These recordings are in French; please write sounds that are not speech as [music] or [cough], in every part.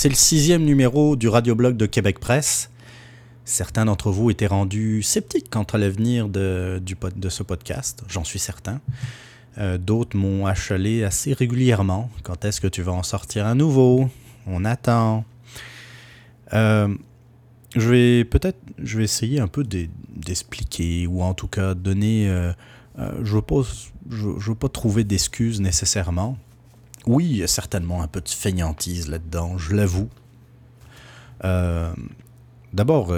C'est le sixième numéro du radioblog de Québec Presse. Certains d'entre vous étaient rendus sceptiques quant à l'avenir de, ce podcast, j'en suis certain. Euh, d'autres m'ont achalé assez régulièrement. Quand est-ce que tu vas en sortir un nouveau? On attend. Euh, je vais peut-être, je vais essayer un peu d'expliquer ou en tout cas donner. Euh, je ne veux, veux, pas trouver d'excuses nécessairement. Oui, il y a certainement un peu de feignantise là-dedans, je l'avoue. D'abord,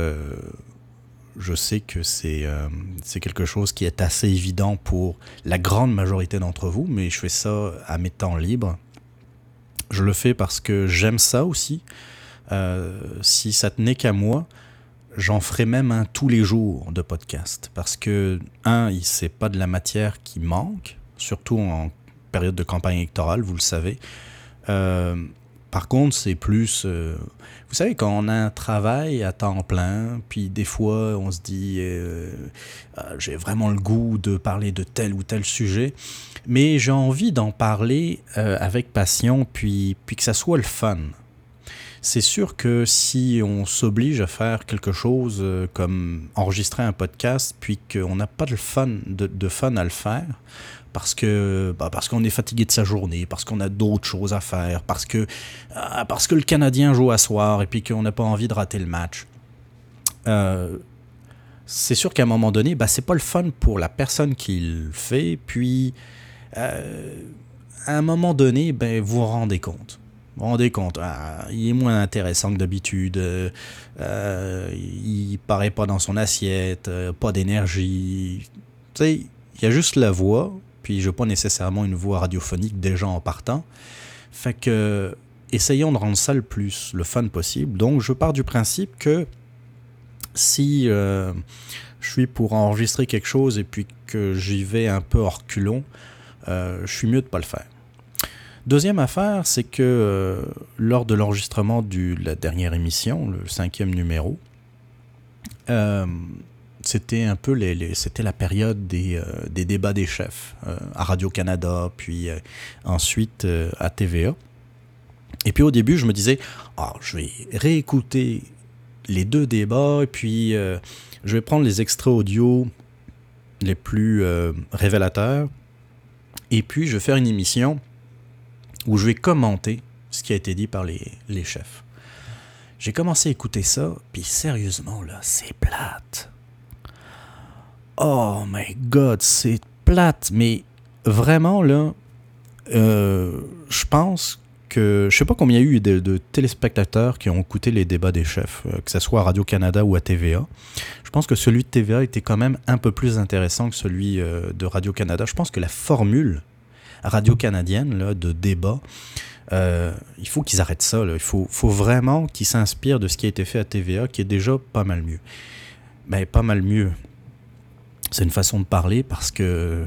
je sais que euh, c'est quelque chose qui est assez évident pour la grande majorité d'entre vous, mais je fais ça à mes temps libres. Je le fais parce que j'aime ça aussi. Euh, si ça tenait qu'à moi, j'en ferais même un tous les jours de podcast. Parce que, un, c'est pas de la matière qui manque, surtout en période de campagne électorale, vous le savez. Euh, par contre, c'est plus... Euh, vous savez, quand on a un travail à temps plein, puis des fois, on se dit, euh, ah, j'ai vraiment le goût de parler de tel ou tel sujet, mais j'ai envie d'en parler avec passion, puis, puis que ça soit le fun. C'est sûr que si on s'oblige à faire quelque chose comme enregistrer un podcast, puis qu'on n'a pas de fun, de fun à le faire, parce que bah, parce qu'on est fatigué de sa journée, parce qu'on a d'autres choses à faire, parce que ah, parce que le Canadien joue à soir et puis qu'on n'a pas envie de rater le match. Euh, c'est sûr qu'à un moment donné, bah, c'est pas le fun pour la personne qui le fait, puis euh, à un moment donné, ben, vous vous rendez compte. Vous vous rendez compte, ah, il est moins intéressant que d'habitude, euh, il paraît pas dans son assiette, pas d'énergie. Tu sais, il y a juste la voix, puis je pas nécessairement une voix radiophonique déjà en partant. Fait que essayons de rendre ça le plus le fun possible. Donc je pars du principe que si euh, je suis pour enregistrer quelque chose et puis que j'y vais un peu hors culon, euh, je suis mieux de pas le faire. Deuxième affaire, c'est que euh, lors de l'enregistrement de la dernière émission, le cinquième numéro, c'était un peu les, c'était la période des, euh, des, débats des chefs euh, à Radio-Canada, puis euh, ensuite à TVA. Et puis au début, je me disais, oh, je vais réécouter les deux débats, et puis je vais prendre les extraits audio les plus révélateurs, et puis je vais faire une émission où je vais commenter ce qui a été dit par les, les chefs. J'ai commencé à écouter ça, puis sérieusement, là, c'est plate oh my god, c'est plate. Mais vraiment, là, euh, je pense que je sais pas combien il y a eu de, téléspectateurs qui ont écouté les débats des chefs, euh, que ce soit à Radio-Canada ou à TVA. Je pense que celui de TVA était quand même un peu plus intéressant que celui euh, de Radio-Canada. Je pense que la formule radio-canadienne de débat, il faut qu'ils arrêtent ça. Il faut, vraiment qu'ils s'inspirent de ce qui a été fait à TVA, qui est déjà pas mal mieux. Ben, pas mal mieux c'est une façon de parler parce que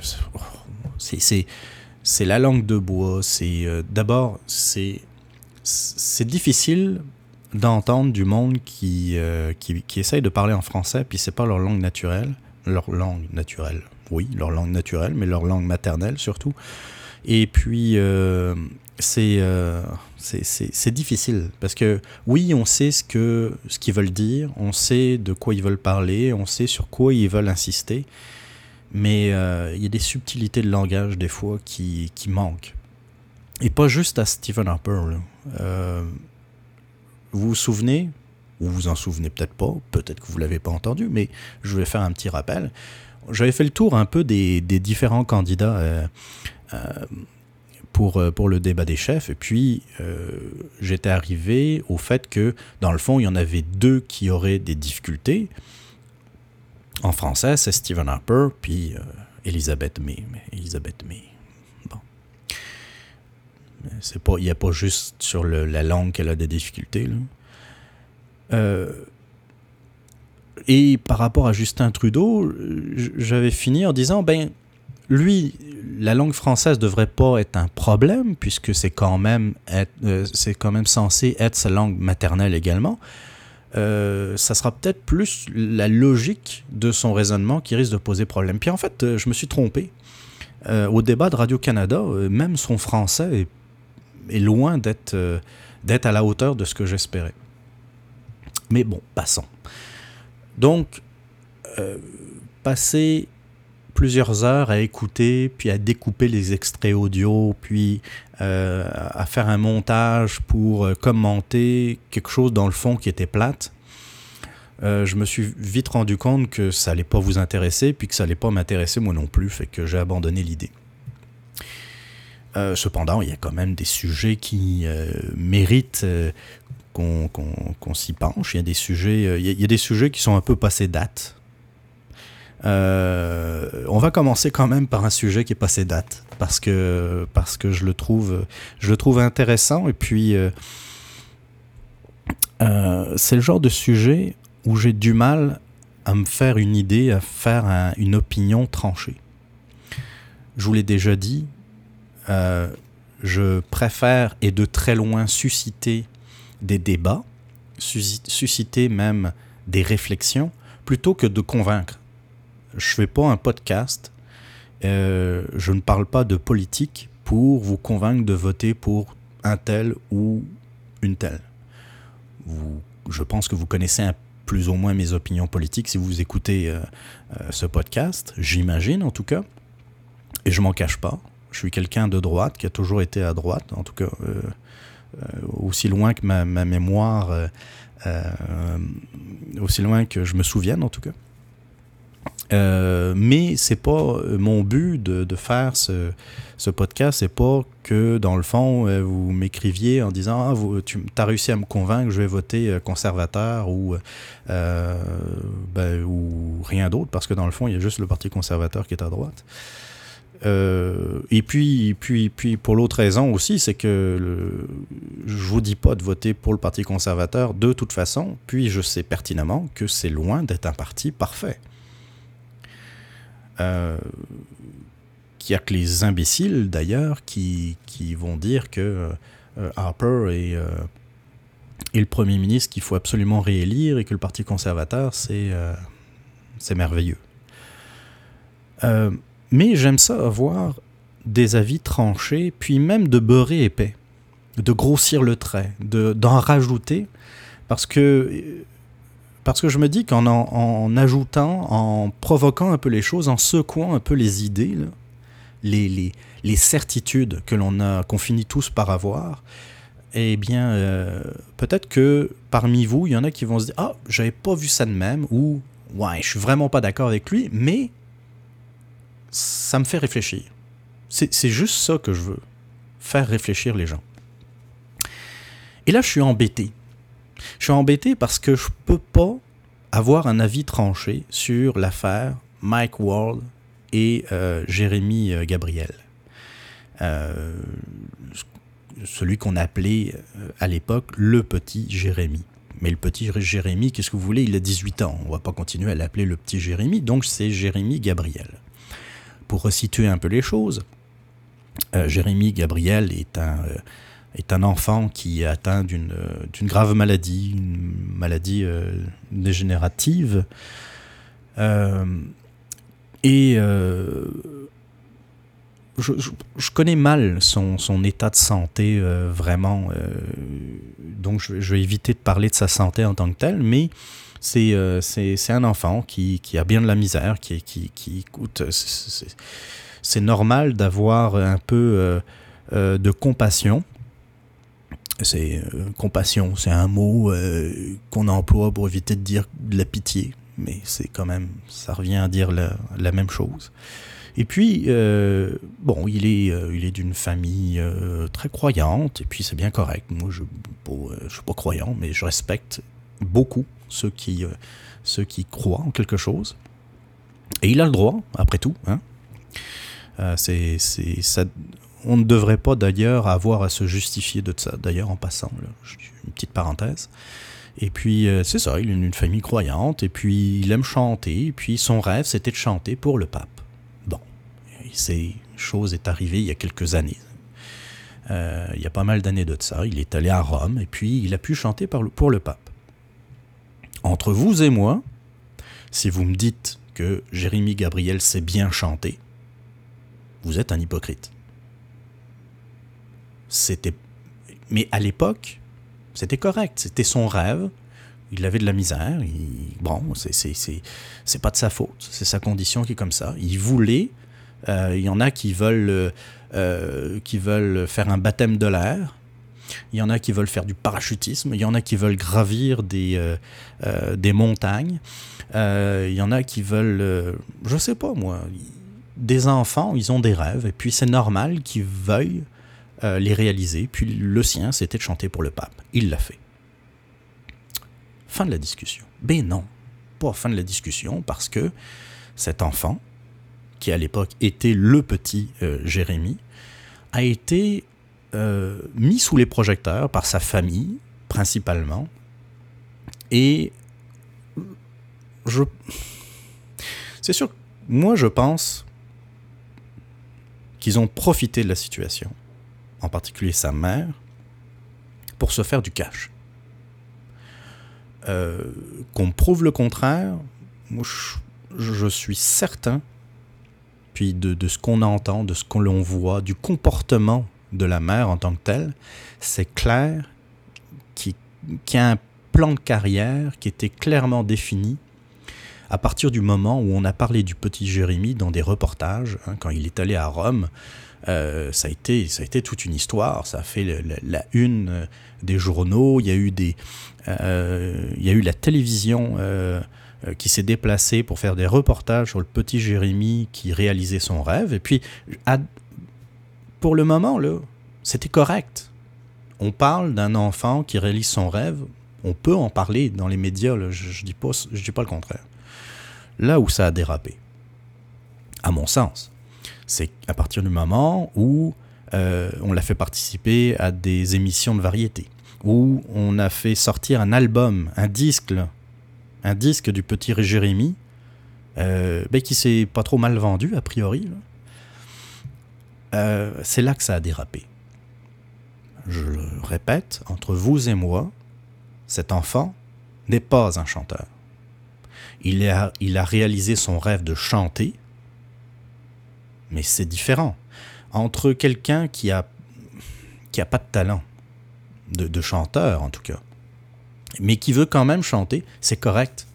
c'est la langue de bois. C'est euh, d'abord c'est c'est difficile d'entendre du monde qui, euh, qui, qui, essaye de parler en français puis c'est pas leur langue naturelle, leur langue naturelle. Oui, leur langue naturelle, mais leur langue maternelle surtout. Et puis euh, c'est c'est difficile parce que oui, on sait ce ce qu'ils veulent dire, on sait de quoi ils veulent parler, on sait sur quoi ils veulent insister, mais euh, il y a des subtilités de langage des fois qui, qui manquent. Et pas juste à Stephen Harper. Euh, vous vous souvenez, ou vous en souvenez peut-être pas, peut-être que vous l'avez pas entendu, mais je vais faire un petit rappel. J'avais fait le tour un peu des, des différents candidats. Euh, pour, euh, pour le débat des chefs. Et puis, euh, j'étais arrivé au fait que, dans le fond, il y en avait deux qui auraient des difficultés. En français, c'est Stephen Harper, puis euh, Elizabeth May. Mais Elizabeth May, bon. C'est pas, il n'y a pas juste sur la langue qu'elle a des difficultés. Là. et par rapport à Justin Trudeau, j'avais fini en disant, ben, lui, la langue française devrait pas être un problème puisque c'est quand même euh, c'est quand même censé être sa langue maternelle également. Euh, ça sera peut-être plus la logique de son raisonnement qui risque de poser problème. Puis en fait, euh, je me suis trompé. au débat de Radio-Canada, même son français est loin d'être d'être à la hauteur de ce que j'espérais. Mais bon, passons. Donc, passer plusieurs heures à écouter, puis à découper les extraits audio, puis euh, à faire un montage pour euh, commenter quelque chose dans le fond qui était plate, euh, je me suis vite rendu compte que ça allait pas vous intéresser, puis que ça allait pas m'intéresser moi non plus, fait que j'ai abandonné l'idée. cependant, il y a quand même des sujets qui méritent qu'on s'y penche. Il y a des sujets qui sont un peu passés date. Euh, on va commencer quand même par un sujet qui est passé date parce que parce que je le trouve je le trouve intéressant et puis euh, euh, c'est le genre de sujet où j'ai du mal à me faire une idée, à faire une opinion tranchée. Je vous l'ai déjà dit, je préfère et de très loin susciter des débats, susciter même des réflexions, plutôt que de convaincre je fais pas un podcast. Euh, je ne parle pas de politique pour vous convaincre de voter pour un tel ou une telle. Je pense que vous connaissez plus ou moins mes opinions politiques si vous écoutez euh, euh, ce podcast, j'imagine en tout cas. Et je m'en cache pas. Je suis quelqu'un de droite qui a toujours été à droite, en tout cas aussi loin que ma mémoire, aussi loin que je me souvienne en tout cas. Euh, mais c'est pas euh, mon but de, faire ce, ce podcast, c'est pas que dans le fond euh, vous m'écriviez en disant ah, tu as réussi à me convaincre, je vais voter conservateur ou ben, ou rien d'autre parce que dans le fond il y a juste le parti conservateur qui est à droite. et puis, puis, puis pour l'autre raison aussi, c'est que le, je vous dis pas de voter pour le Parti conservateur de toute façon, puis je sais pertinemment que c'est loin d'être un parti parfait. Euh, qu'il n'y a que les imbéciles d'ailleurs qui, qui, vont dire que euh, Harper est, euh, est, le Premier ministre qu'il faut absolument réélire et que le Parti conservateur, c'est c'est merveilleux. mais j'aime ça avoir des avis tranchés, puis même de beurrer épais, de grossir le trait, d'en rajouter, parce que parce que je me dis qu'en en, ajoutant, en provoquant un peu les choses, en secouant un peu les idées, les, certitudes que l'on a, qu'on finit tous par avoir, eh bien, euh, peut-être que parmi vous, il y en a qui vont se dire Ah, j'avais pas vu ça de même, ou Ouais, je suis vraiment pas d'accord avec lui, mais ça me fait réfléchir. C'est juste ça que je veux, faire réfléchir les gens. Et là, je suis embêté je suis embêté parce que je peux pas avoir un avis tranché sur l'affaire Mike Ward et euh, Jérémy euh, Gabriel. Euh, celui qu'on appelait à l'époque le petit Jérémy. Mais le petit Jérémy, qu'est-ce que vous voulez? Il a 18 ans. On va pas continuer à l'appeler le petit Jérémy. Donc c'est Jérémy Gabriel. Pour resituer un peu les choses, Jérémy Gabriel est un est un enfant qui est atteint d'une grave maladie, une maladie euh, dégénérative. Euh, et euh, je, connais mal son, son, état de santé vraiment, donc je, je, vais éviter de parler de sa santé en tant que telle, mais c'est un enfant qui, qui, a bien de la misère, qui, qui, qui écoute, c'est normal d'avoir un peu de compassion c'est euh, compassion, c'est un mot euh, qu'on emploie pour éviter de dire de la pitié, mais c'est quand même, ça revient à dire la, même chose. Et puis, euh, bon, il est, il est d'une famille très croyante, et puis c'est bien correct. Moi, je ne suis pas croyant, mais je respecte beaucoup ceux qui, ceux qui croient en quelque chose. Et il a le droit, après tout. Hein. c'est, ça, on ne devrait pas d'ailleurs avoir à se justifier de ça. D'ailleurs, en passant, une petite parenthèse. Et puis, euh, c'est ça, il est une famille croyante, et puis il aime chanter, et puis son rêve, c'était de chanter pour le pape. Bon, ces chose est arrivée il y a quelques années. Euh, il y a pas mal d'années de ça. Il est allé à Rome, et puis il a pu chanter pour le pape. Entre vous et moi, si vous me dites que Jérémy Gabriel sait bien chanter, vous êtes un hypocrite c'était Mais à l'époque, c'était correct, c'était son rêve. Il avait de la misère. bon, c'est pas de sa faute, c'est sa condition qui est comme ça. Il voulait. Euh, il y en a qui veulent, euh, qui veulent faire un baptême de l'air. Il y en a qui veulent faire du parachutisme. Il y en a qui veulent gravir des, euh, des montagnes. il y en a qui veulent, je sais pas moi, des enfants, ils ont des rêves. Et puis c'est normal qu'ils veuillent euh, les réaliser. Puis le sien, c'était de chanter pour le pape. Il l'a fait. Fin de la discussion. Ben non, pas fin de la discussion, parce que cet enfant, qui à l'époque était le petit euh, Jérémie, a été euh, mis sous les projecteurs par sa famille, principalement. Et je... C'est sûr, moi je pense qu'ils ont profité de la situation en particulier sa mère, pour se faire du cash. Euh, qu'on prouve le contraire, je, suis certain, puis de, ce qu'on entend, de ce qu'on l'on voit, du comportement de la mère en tant que telle, c'est clair qu'il y a un plan de carrière qui était clairement défini à partir du moment où on a parlé du petit Jérémie dans des reportages, hein, quand il est allé à Rome, euh, ça, a été, ça a été toute une histoire. Ça a fait la, une euh, des journaux. Il y a eu, des, euh, il y a eu la télévision qui s'est déplacée pour faire des reportages sur le petit Jérémie qui réalisait son rêve. Et puis, pour le moment, là, c'était correct. On parle d'un enfant qui réalise son rêve. On peut en parler dans les médias. Je ne dis, pas, je dis pas le contraire. Là où ça a dérapé, à mon sens, c'est à partir du moment où euh, on l'a fait participer à des émissions de variété, où on a fait sortir un album, un disque, un disque du petit Jérémy, euh, ben, qui s'est pas trop mal vendu a priori. Euh, c'est là que ça a dérapé. Je le répète, entre vous et moi, cet enfant n'est pas un chanteur. Il il a réalisé son rêve de chanter, mais c'est différent. Entre quelqu'un qui a, qui a pas de talent, de, chanteur en tout cas, mais qui veut quand même chanter, c'est correct.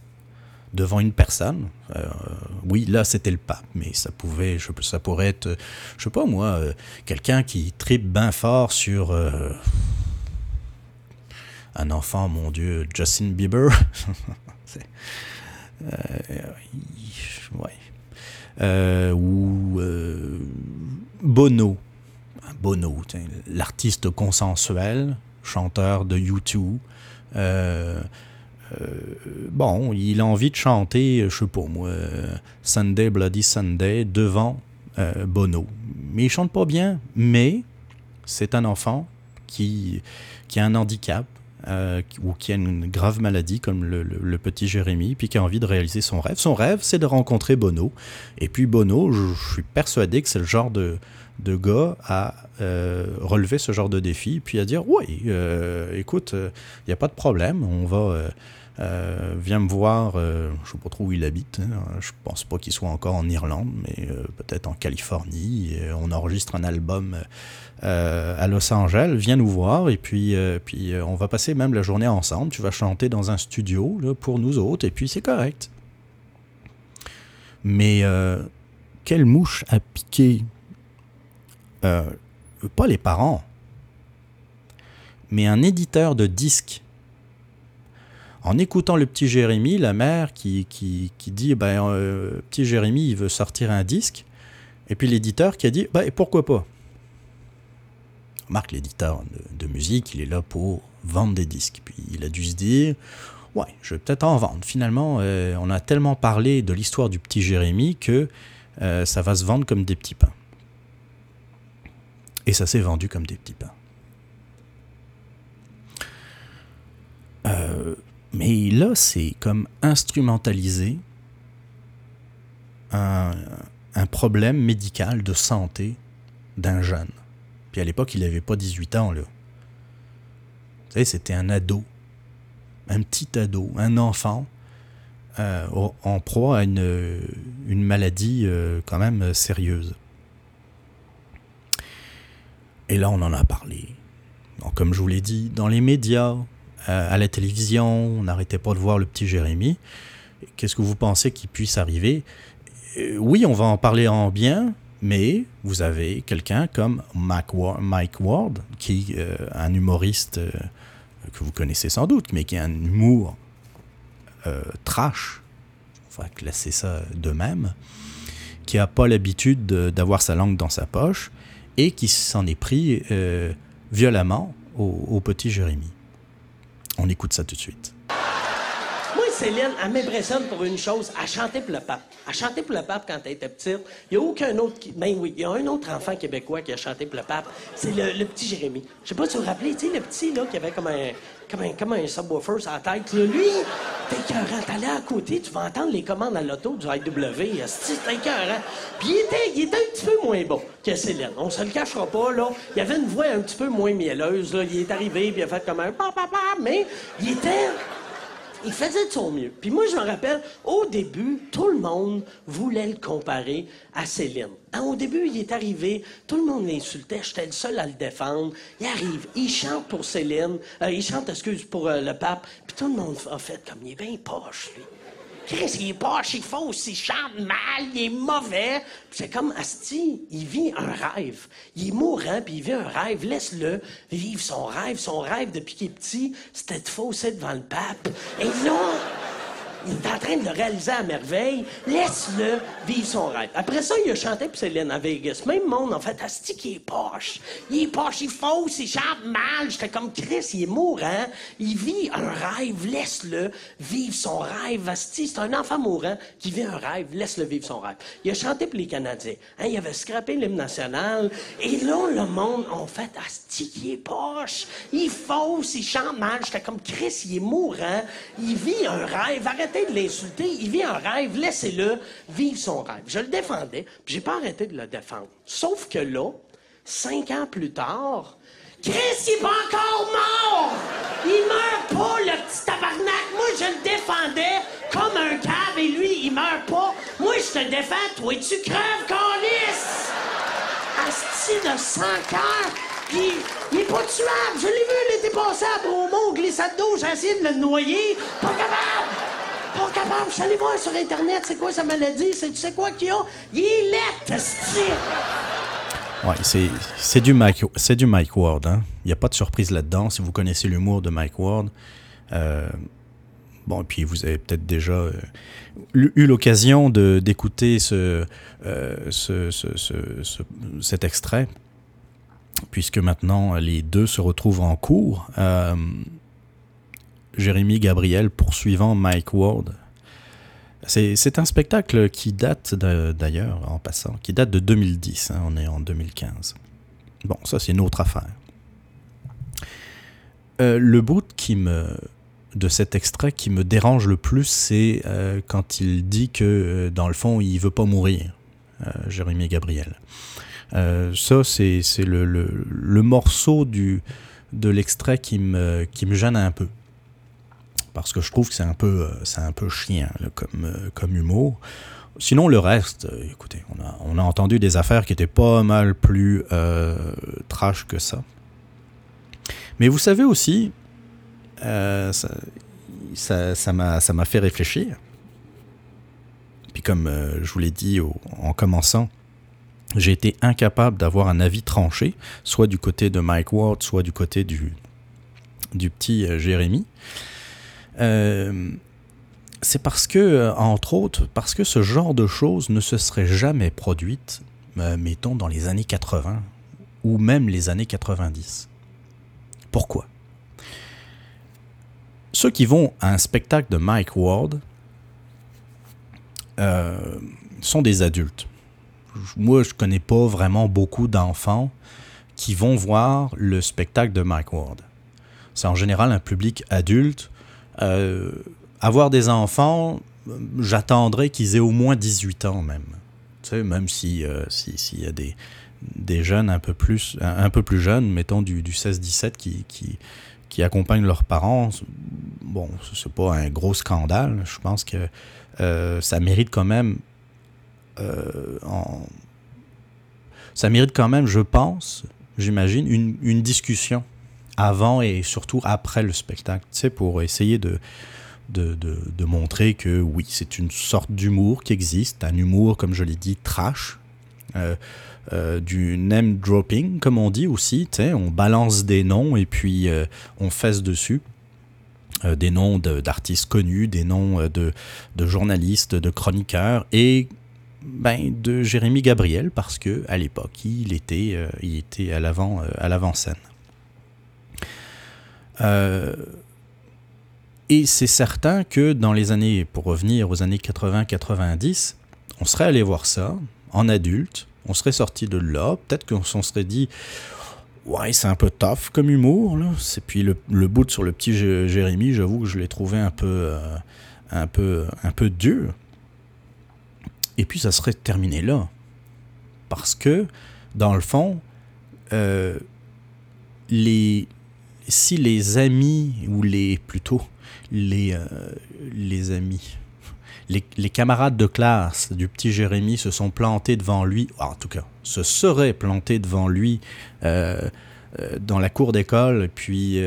Devant une personne, euh, oui, là c'était le pape, mais ça pouvait, ça pourrait être, je sais pas moi, euh, quelqu'un qui tripe bien fort sur euh, un enfant, mon Dieu, Justin Bieber. [laughs] ouais. Euh, ou euh, Bono. Bono, l'artiste consensuel, chanteur de YouTube. Euh, bon, il a envie de chanter, je sais pas moi, Sunday Bloody Sunday devant Bono. Mais il chante pas bien, mais c'est un enfant qui, qui a un handicap, euh, ou qui a une grave maladie comme le, petit Jérémy, puis qui a envie de réaliser son rêve. Son rêve, c'est de rencontrer Bono. Et puis Bono, je, suis persuadé que c'est le genre de, de gars à euh, relever ce genre de défi, puis à dire, oui, euh, écoute, il n'y a pas de problème, on va euh, viens me voir, euh, je ne sais pas trop où il habite, hein, je pense pas qu'il soit encore en Irlande, mais euh, peut-être en Californie. on enregistre un album à Los Angeles, viens nous voir et puis, puis on va passer même la journée ensemble. Tu vas chanter dans un studio pour nous autres et puis c'est correct. Mais quelle mouche a piqué pas les parents, mais un éditeur de disques en écoutant le petit Jérémy, la mère qui, dit ben, euh, Petit Jérémy, il veut sortir un disque. Et puis l'éditeur qui a dit bah, pourquoi pas? Marc, l'éditeur de, musique, il est là pour vendre des disques. Puis il a dû se dire Ouais, je vais peut-être en vendre. Finalement, euh, on a tellement parlé de l'histoire du petit Jérémy que euh, ça va se vendre comme des petits pains. Et ça s'est vendu comme des petits pains. Euh, mais là, c'est comme instrumentaliser un, problème médical de santé d'un jeune. Puis à l'époque, il n'avait pas 18 ans, là. Vous savez, c'était un ado, un petit ado, un enfant euh, en proie à une, maladie euh, quand même sérieuse. Et là, on en a parlé. comme je vous l'ai dit, dans les médias, à la télévision, on n'arrêtait pas de voir le petit Jérémy. Qu'est-ce que vous pensez qu'il puisse arriver? Oui, on va en parler en bien, mais vous avez quelqu'un comme Mike Ward, qui est un humoriste que vous connaissez sans doute, mais qui a un humour trash, on va classer ça de même, qui n'a pas l'habitude d'avoir sa langue dans sa poche et qui s'en est pris euh, violemment au, au, petit Jérémy. On écoute ça tout de suite. Céline, elle m'impressionne pour une chose. Elle chantait pour le pape. Elle chantait pour le pape quand elle était petite. Il n'y a aucun autre... Qui... Ben oui, il y a un autre enfant québécois qui a chanté pour le pape. C'est le, petit Jérémy. Je sais pas si vous vous rappelez, tu sais, le petit, là, qui avait comme un, comme un, comme un subwoofer sur tête. lui, t'es écœurant. T'allais à côté, tu vas entendre les commandes à l'auto du IW. C'est écœurant. Puis il était, il était un petit peu moins bon que Céline. On se le cachera pas, là. Il avait une voix un petit peu moins mielleuse, là. Il est arrivé, puis il a fait comme un mais il était il faisait de son mieux. Puis moi, je me rappelle, au début, tout le monde voulait le comparer à Céline. Hein, au début, il est arrivé, tout le monde l'insultait, j'étais le seul à le défendre. Il arrive, il chante pour Céline, euh, il chante, excuse, pour euh, le pape, puis tout le monde a fait comme, il est bien poche, lui. Qu'est-ce qu'il est poche, il faut, il chante mal, il est mauvais. C'est comme Asti, il vit un rêve. Il est mourant, puis il vit un rêve. Laisse-le vivre son rêve. Son rêve, depuis qu'il est petit, c'était de fausser devant le pape. Et non! Il est en train de le réaliser à merveille. Laisse-le vivre son rêve. Après ça, il a chanté pour Céline à Vegas. Même monde, en fait, Asti qui est poche. Il est poche, il fausse, il chante mal. J'étais comme Chris, il est mourant. Il vit un rêve. Laisse-le vivre son rêve. C'est un enfant mourant qui vit un rêve. Laisse-le vivre son rêve. Il a chanté pour les Canadiens. Hein, il avait scrappé l'hymne national. Et là, le monde, en fait, Asti qui est poche. Il fausse, il chante mal. J'étais comme Chris, il est mourant. Il vit un rêve. Arrêtez de l'insulter. Il vit un rêve. Laissez-le vivre son rêve. Je le défendais, puis j'ai pas arrêté de le défendre. Sauf que là, cinq ans plus tard, Chris, il est pas encore mort! Il meurt pas, le petit tabarnak! Moi, je le défendais comme un cave et lui, il meurt pas. Moi, je te défends, toi, tu crèves, Carlis! Asti de 100 cœurs! Il est pas tuable! Je l'ai vu l'été passé à Bromont, glissade d'eau, j'ai essayé de le noyer. Pas capable! Pas capable. Je suis voir sur Internet, c'est quoi sa maladie, c'est, tu sais quoi qu'il a? Il est laid, Ouais, c'est, du Mike, c'est du Mike Ward. Hein? Il n'y a pas de surprise là-dedans. Si vous connaissez l'humour de Mike Ward, euh, bon, et puis vous avez peut-être déjà euh, eu l'occasion d'écouter ce, euh, ce, ce, ce, cet extrait, puisque maintenant les deux se retrouvent en cours. Jérémy Gabriel poursuivant Mike Ward. C'est un spectacle qui date d'ailleurs, en passant, qui date de 2010. Hein, on est en 2015. Bon, ça c'est une autre affaire. Euh, le bout qui me, de cet extrait qui me dérange le plus, c'est euh, quand il dit que euh, dans le fond, il veut pas mourir, Jérémy Gabriel. ça, c'est le, le, le, morceau du, de l'extrait qui me, qui me gêne un peu parce que je trouve que c'est un peu, euh, c'est un peu chien comme, euh, comme humour. Sinon, le reste, euh, écoutez, on a, on a, entendu des affaires qui étaient pas mal plus trash que ça. Mais vous savez aussi, ça, ça, m'a, ça m'a fait réfléchir. Puis comme je vous l'ai dit en commençant, j'ai été incapable d'avoir un avis tranché, soit du côté de Mike Ward, soit du côté du, du petit Jérémy. Euh, c'est parce que, euh, entre autres, parce que ce genre de choses ne se serait jamais produite, euh, mettons, dans les années 80 ou même les années 90. Pourquoi? Ceux qui vont à un spectacle de Mike Ward sont des adultes. Moi, je connais pas vraiment beaucoup d'enfants qui vont voir le spectacle de Mike Ward. C'est en général un public adulte euh, avoir des enfants, j'attendrais qu'ils aient au moins 18 ans même. Tu sais, même si euh, s'il y a des, des jeunes un peu plus, un, peu plus jeunes, mettons du, du 16-17 qui, qui, qui, accompagnent leurs parents, bon, c'est pas un gros scandale. Je pense que euh, ça mérite quand même ça mérite quand même, je pense, j'imagine, une, une discussion avant et surtout après le spectacle, tu pour essayer de, de, de, montrer que oui, c'est une sorte d'humour qui existe, un humour, comme je l'ai dit, trash, euh, euh, du name dropping, comme on dit aussi, on balance des noms et puis euh, on fesse dessus. des noms d'artistes connus, des noms de, de, journalistes, de chroniqueurs et ben, de Jérémy Gabriel parce que à l'époque il était, il était à l'avant à l'avant scène. Et c'est certain que dans les années, pour revenir aux années 80-90, on serait allé voir ça en adulte, on serait sorti de là, peut-être qu'on s'en serait dit Ouais, c'est un peu tough comme humour. Là. Et puis le, le bout sur le petit Jérémy, j'avoue que je l'ai trouvé un peu, euh, un, peu, un peu dur. Et puis ça serait terminé là. Parce que, dans le fond, euh, les, si les amis, ou les plutôt les, euh, les amis, les, les, camarades de classe du petit Jérémy se sont plantés devant lui, en tout cas, se seraient plantés devant lui euh, euh, dans la cour d'école, puis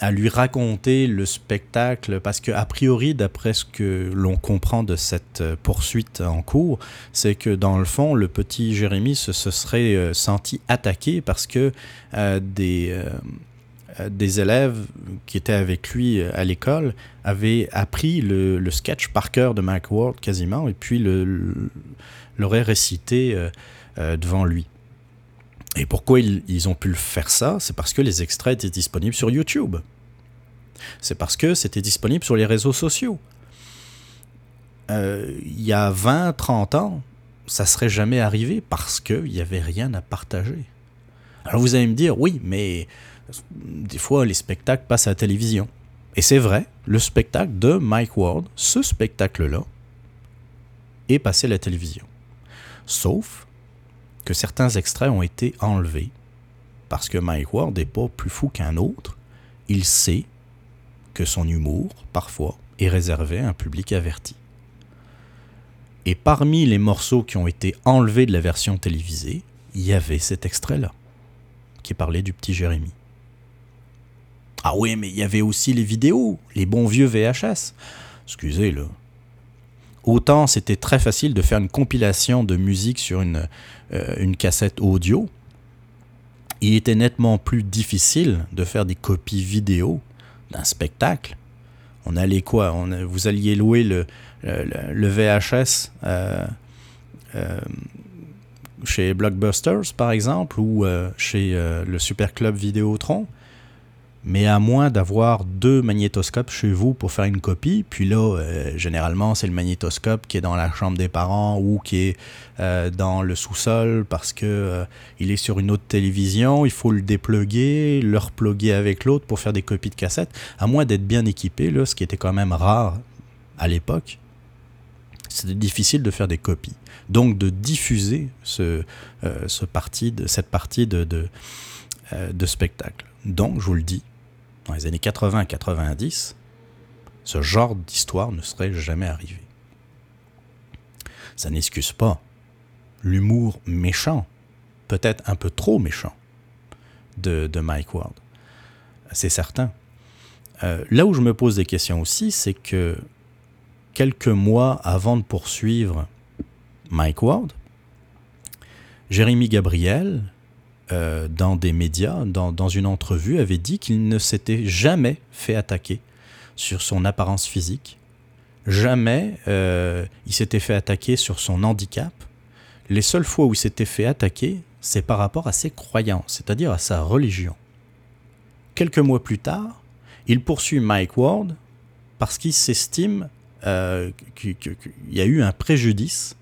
à lui raconter le spectacle, parce que a priori, d'après ce que l'on comprend de cette poursuite en cours, c'est que dans le fond, le petit Jérémy se, se serait senti attaqué parce que des euh, des élèves qui étaient avec lui euh, à l'école avaient appris le, sketch par cœur de Mike Ward quasiment et puis l'auraient récité euh, devant lui. Et pourquoi ils, ont pu faire ça? C'est parce que les extraits étaient disponibles sur YouTube. C'est parce que c'était disponible sur les réseaux sociaux. il y a 20, 30 ans, ça serait jamais arrivé parce qu'il n'y avait rien à partager. Alors vous allez me dire, oui, mais des fois, les spectacles passent à la télévision. Et c'est vrai, le spectacle de Mike Ward, ce spectacle-là, est passé à la télévision. Sauf certains extraits ont été enlevés parce que Mike Ward n'est pas plus fou qu'un autre. Il sait que son humour, parfois, est réservé à un public averti. Et parmi les morceaux qui ont été enlevés de la version télévisée, il y avait cet extrait-là, qui parlait du petit Jérémy. Ah oui, mais il y avait aussi les vidéos, les bons vieux VHS. Excusez-le. Autant c'était très facile de faire une compilation de musique sur une, euh, une cassette audio, il était nettement plus difficile de faire des copies vidéo d'un spectacle. On allait quoi? Vous alliez louer le, le, VHS euh, euh, chez Blockbusters, par exemple, ou chez le Super Club Vidéotron? Mais à moins d'avoir deux magnétoscopes chez vous pour faire une copie, puis là, euh, généralement, c'est le magnétoscope qui est dans la chambre des parents ou qui est euh, dans le sous-sol parce que euh, il est sur une autre télévision, il faut le dépluguer, le repluguer avec l'autre pour faire des copies de cassettes, à moins d'être bien équipé, là, ce qui était quand même rare à l'époque. C'était difficile de faire des copies. Donc de diffuser ce, ce parti de, cette partie de, de spectacle. Donc, je vous le dis, dans les années 80 90, ce genre d'histoire ne serait jamais arrivé. Ça n'excuse pas l'humour méchant, peut-être un peu trop méchant, de, Mike Ward. C'est certain. Euh, là où je me pose des questions aussi, c'est que quelques mois avant de poursuivre Mike Ward, Jérémy Gabriel euh, dans des médias, dans, dans une entrevue, avait dit qu'il ne s'était jamais fait attaquer sur son apparence physique. Jamais euh, il s'était fait attaquer sur son handicap. Les seules fois où il s'était fait attaquer, c'est par rapport à ses croyances, c'est-à-dire à sa religion. Quelques mois plus tard, il poursuit Mike Ward parce qu'il s'estime euh, qu'il y a eu un préjudice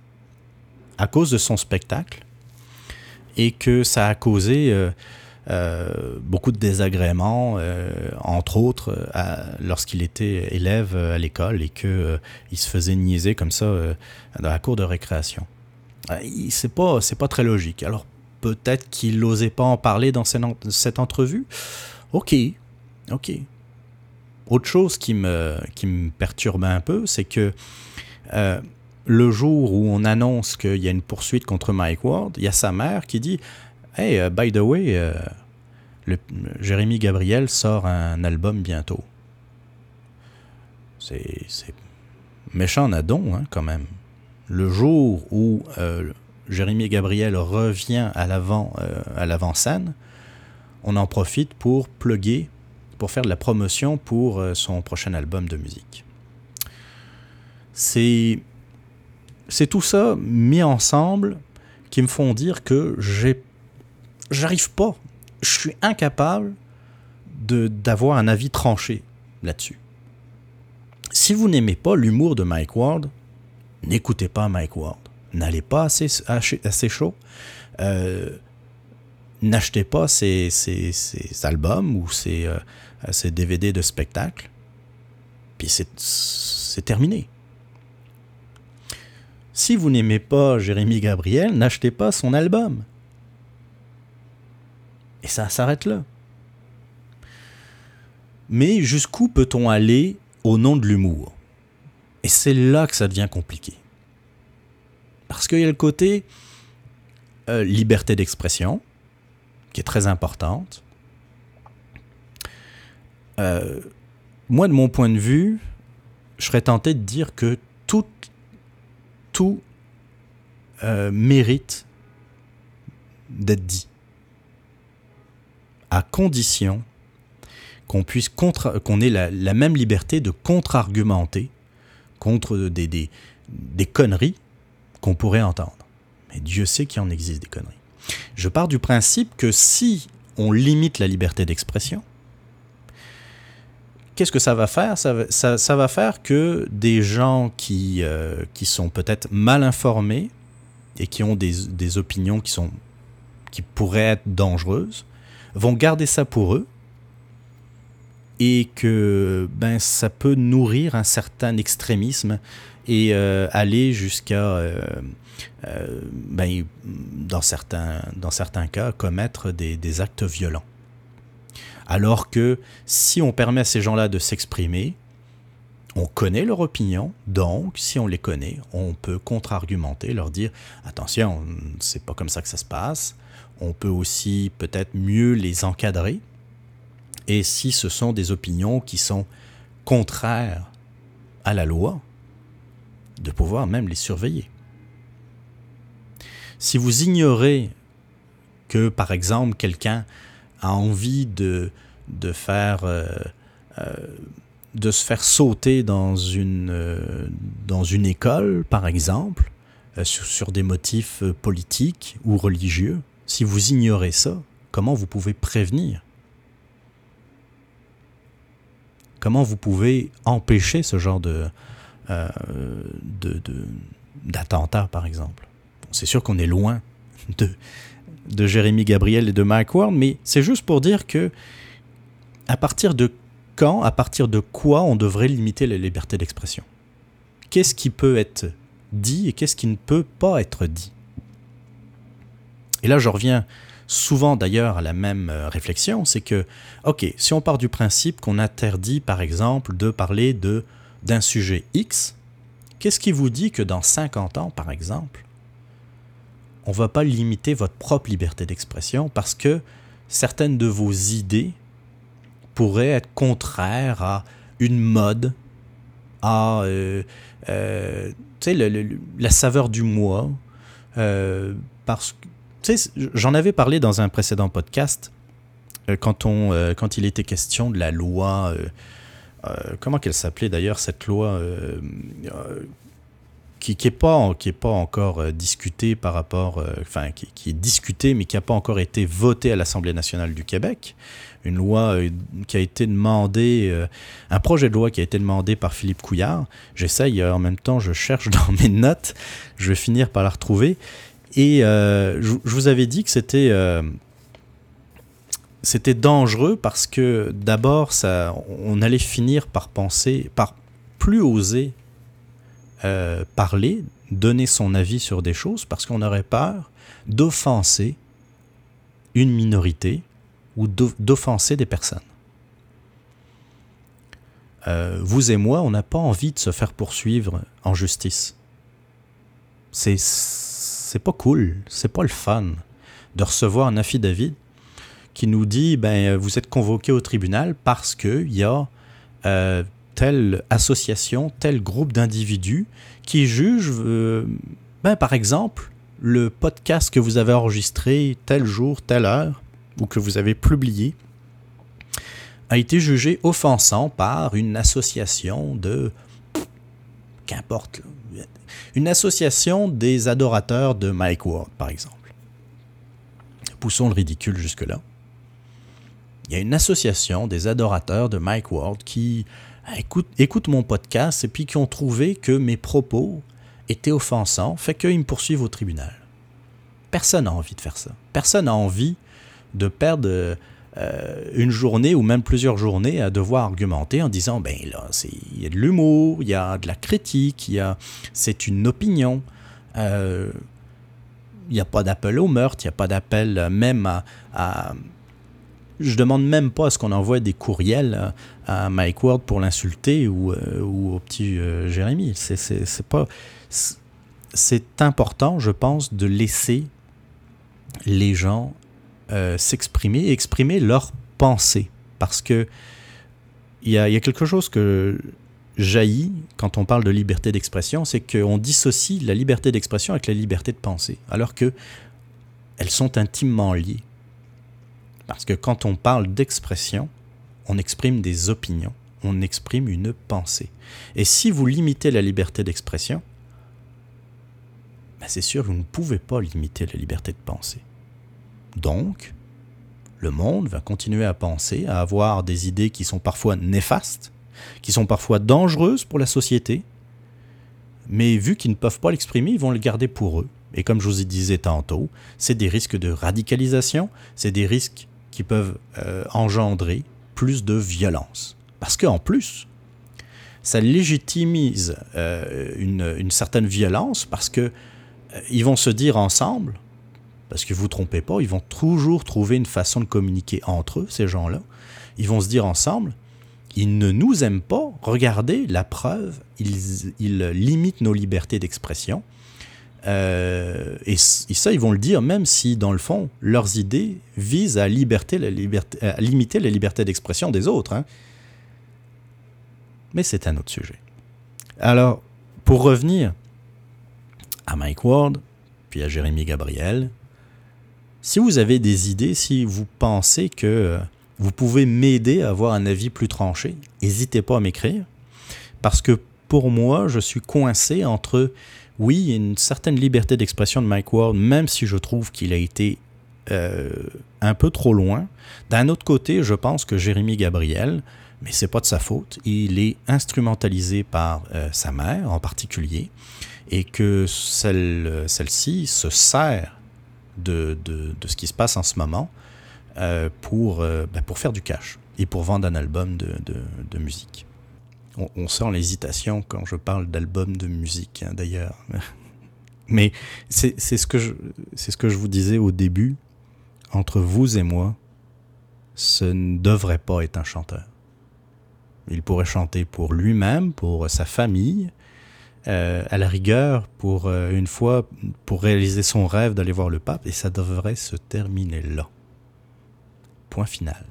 à cause de son spectacle et que ça a causé euh, euh, beaucoup de désagréments, euh, entre autres lorsqu'il était élève à l'école et qu'il il se faisait niaiser comme ça dans la cour de récréation. c'est pas, pas très logique. Alors peut-être qu'il n'osait pas en parler dans cette entrevue. Ok, ok. Autre chose qui me, qui me perturbe un peu, c'est que le jour où on annonce qu'il y a une poursuite contre Mike Ward, il y a sa mère qui dit Hey, uh, by the way, uh, Jérémy Gabriel sort un album bientôt. C'est méchant Nadon, hein, quand même. Le jour où euh, Jérémy Gabriel revient à euh, à l'avant-scène, on en profite pour plugger, pour faire de la promotion pour euh, son prochain album de musique. C'est c'est tout ça mis ensemble qui me font dire que j'arrive pas, je suis incapable de d'avoir un avis tranché là-dessus. Si vous n'aimez pas l'humour de Mike Ward, n'écoutez pas Mike Ward. N'allez pas assez, assez chaud. Euh, n'achetez pas ses, albums ou ses, euh, DVD de spectacle. Puis c'est terminé. Si vous n'aimez pas Jérémy Gabriel, n'achetez pas son album. Et ça s'arrête là. Mais jusqu'où peut-on aller au nom de l'humour? Et c'est là que ça devient compliqué. Parce qu'il y a le côté euh, liberté d'expression, qui est très importante. Euh, moi, de mon point de vue, je serais tenté de dire que tout, tout euh, mérite d'être dit, à condition qu'on puisse contre, qu'on ait la, même liberté de contre-argumenter contre des, des, des conneries qu'on pourrait entendre. Mais Dieu sait qu'il en existe des conneries. Je pars du principe que si on limite la liberté d'expression, qu'est-ce que ça va faire? Ça, va faire que des gens qui, euh, qui sont peut-être mal informés et qui ont des, des, opinions qui, sont, qui pourraient être dangereuses vont garder ça pour eux et que ben, ça peut nourrir un certain extrémisme et euh, aller jusqu'à, euh, ben, dans, certains, dans certains cas, commettre des, des actes violents. Alors que si on permet à ces gens-là de s'exprimer, on connaît leur opinion, donc si on les connaît, on peut contre-argumenter, leur dire attention, c'est pas comme ça que ça se passe. On peut aussi peut-être mieux les encadrer. Et si ce sont des opinions qui sont contraires à la loi, de pouvoir même les surveiller. Si vous ignorez que, par exemple, quelqu'un a envie de, de faire euh, euh, de se faire sauter dans une, euh, dans une école, par exemple, sur, des motifs politiques ou religieux, si vous ignorez ça, comment vous pouvez prévenir? Comment vous pouvez empêcher ce genre de, d'attentat, par exemple? C'est sûr qu'on est loin de, de Jérémy Gabriel et de Mike Ward, mais c'est juste pour dire que à partir de quand, à partir de quoi on devrait limiter la liberté d'expression? Qu'est-ce qui peut être dit et qu'est-ce qui ne peut pas être dit? Et là, je reviens souvent d'ailleurs à la même euh, réflexion, c'est que, ok, si on part du principe qu'on interdit par exemple de parler de d'un sujet X, qu'est-ce qui vous dit que dans 50 ans, par exemple, on ne va pas limiter votre propre liberté d'expression parce que certaines de vos idées pourraient être contraires à une mode, à euh, euh, la saveur du mois. Euh, parce que j'en avais parlé dans un précédent podcast quand, on, quand il était question de la loi. comment qu'elle s'appelait d'ailleurs cette loi qui n'est pas, qui pas encore euh, discuté par rapport, euh, enfin, qui, est discuté, mais qui n'a pas encore été voté à l'Assemblée nationale du Québec. Une loi euh, qui a été demandée, un projet de loi qui a été demandé par Philippe Couillard. J'essaye, en même temps, je cherche [laughs] dans mes notes, je vais finir par la retrouver. Et je, je, vous avais dit que c'était c'était dangereux parce que d'abord, ça, on allait finir par penser, par plus oser euh, parler, donner son avis sur des choses parce qu'on aurait peur d'offenser une minorité ou d'offenser des personnes. Euh, vous et moi, on n'a pas envie de se faire poursuivre en justice. C'est pas cool, c'est pas le fun de recevoir un affidavit qui nous dit ben, vous êtes convoqué au tribunal parce qu'il y a euh, telle association, tel groupe d'individus qui jugent, euh, ben, par exemple, le podcast que vous avez enregistré tel jour, telle heure, ou que vous avez publié, a été jugé offensant par une association de... Qu'importe. Une association des adorateurs de Mike Ward, par exemple. Poussons le ridicule jusque-là. Il y a une association des adorateurs de Mike Ward qui écoutent écoute mon podcast et puis qui ont trouvé que mes propos étaient offensants, fait qu'ils me poursuivent au tribunal. Personne n'a envie de faire ça. Personne n'a envie de perdre euh, une journée ou même plusieurs journées à devoir argumenter en disant ben là, il y a de l'humour, il y a de la critique, c'est une opinion. Euh, il n'y a pas d'appel au meurtre, il n'y a pas d'appel même à, Je demande même pas à ce qu'on envoie des courriels à, Mike Ward pour l'insulter ou, euh, au petit euh, Jérémy. C'est, important, je pense, de laisser les gens euh, s'exprimer et exprimer leurs pensées. Parce que il y a, y a, quelque chose que jaillit quand on parle de liberté d'expression, c'est qu'on dissocie la liberté d'expression avec la liberté de penser, alors que elles sont intimement liées. Parce que quand on parle d'expression, on exprime des opinions, on exprime une pensée. Et si vous limitez la liberté d'expression, ben c'est sûr, vous ne pouvez pas limiter la liberté de penser. Donc, le monde va continuer à penser, à avoir des idées qui sont parfois néfastes, qui sont parfois dangereuses pour la société, mais vu qu'ils ne peuvent pas l'exprimer, ils vont le garder pour eux. Et comme je vous disais tantôt, c'est des risques de radicalisation, c'est des risques qui peuvent euh, engendrer plus de violence. Parce qu'en plus, ça légitimise euh, une, certaine violence parce que euh, ils vont se dire ensemble, parce que vous ne trompez pas, ils vont toujours trouver une façon de communiquer entre eux, ces gens-là. Ils vont se dire ensemble, ils ne nous aiment pas, regardez la preuve, ils, ils limitent nos libertés d'expression. Euh, et, ça, ils vont le dire même si, dans le fond, leurs idées visent à, limiter la liberté d'expression des autres. Hein. Mais c'est un autre sujet. Alors, pour revenir à Mike Ward, puis à Jérémy Gabriel, si vous avez des idées, si vous pensez que vous pouvez m'aider à avoir un avis plus tranché, n'hésitez pas à m'écrire. Parce que pour moi, je suis coincé entre, oui, il y a une certaine liberté d'expression de Mike Ward, même si je trouve qu'il a été euh, un peu trop loin. D'un autre côté, je pense que Jérémy Gabriel, mais c'est pas de sa faute, il est instrumentalisé par euh, sa mère en particulier, et que celle, celle-ci se sert de, de, de, ce qui se passe en ce moment euh, pour, euh, ben pour faire du cash et pour vendre un album de, de musique. On, sent l'hésitation quand je parle d'album de musique, hein, d'ailleurs. [laughs] Mais c'est ce, que je, ce que je vous disais au début. Entre vous et moi, ce ne devrait pas être un chanteur. Il pourrait chanter pour lui-même, pour sa famille, euh, à la rigueur, pour euh, une fois, pour réaliser son rêve d'aller voir le pape, et ça devrait se terminer là. Point final.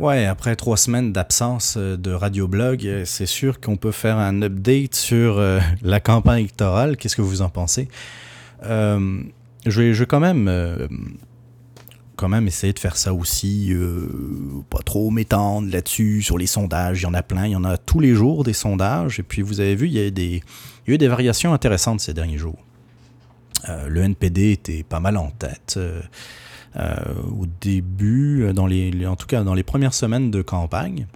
Ouais, après trois semaines d'absence euh, de radioblog, euh, c'est sûr qu'on peut faire un update sur euh, la campagne électorale. Qu'est-ce que vous en pensez? Je, vais, je quand même, même essayer de faire ça aussi, pas trop m'étendre là-dessus, sur les sondages. Il y en a plein, il y en a tous les jours des sondages. Et puis vous avez vu, il y a, des, il y a eu des variations intéressantes ces derniers jours. le NPD était pas mal en tête. Euh, au début, les, en tout cas dans les premières semaines de campagne.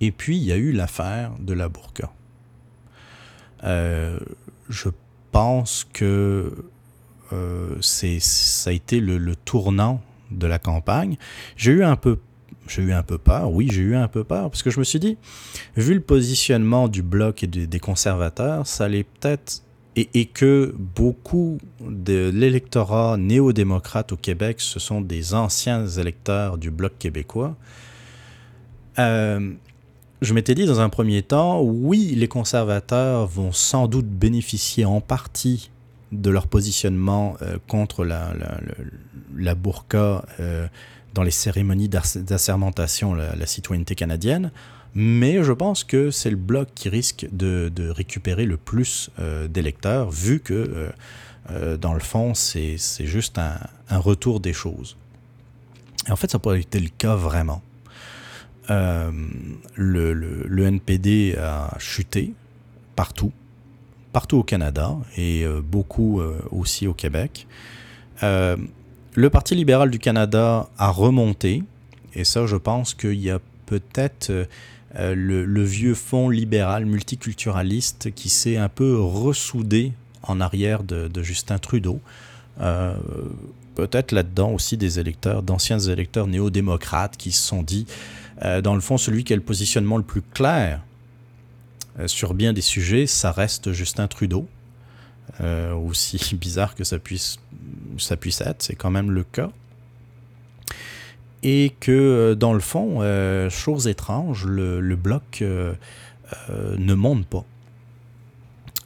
Et puis, il y a eu l'affaire de la burqa. Euh, je pense que euh, ça a été le, le, tournant de la campagne. J'ai eu un peu j'ai eu un peu peur, oui, j'ai eu un peu peur, parce que je me suis dit, vu le positionnement du bloc et des conservateurs, ça allait peut-être et, que beaucoup de l'électorat néo-démocrate au Québec, ce sont des anciens électeurs du Bloc québécois, euh, je m'étais dit dans un premier temps, oui, les conservateurs vont sans doute bénéficier en partie de leur positionnement euh, contre la, burqa euh, dans les cérémonies d'assermentation, la, la, citoyenneté canadienne, mais je pense que c'est le bloc qui risque de, récupérer le plus euh, d'électeurs, vu que, euh, euh, dans le fond, c'est juste un, retour des choses. Et en fait, ça n'a pas été le cas vraiment. Le, NPD a chuté partout, partout au Canada et beaucoup aussi au Québec. le Parti libéral du Canada a remonté, et ça, je pense qu'il y a peut-être euh, le, vieux fond libéral multiculturaliste qui s'est un peu ressoudé en arrière de, Justin Trudeau. Euh, peut-être là-dedans aussi des électeurs, d'anciens électeurs néo-démocrates qui se sont dit, euh, dans le fond, celui qui a le positionnement le plus clair sur bien des sujets, ça reste Justin Trudeau. aussi [laughs] bizarre que ça puisse, ça puisse être, c'est quand même le cas et que euh, dans le fond, euh, chose étrange, le, bloc euh, ne monte pas.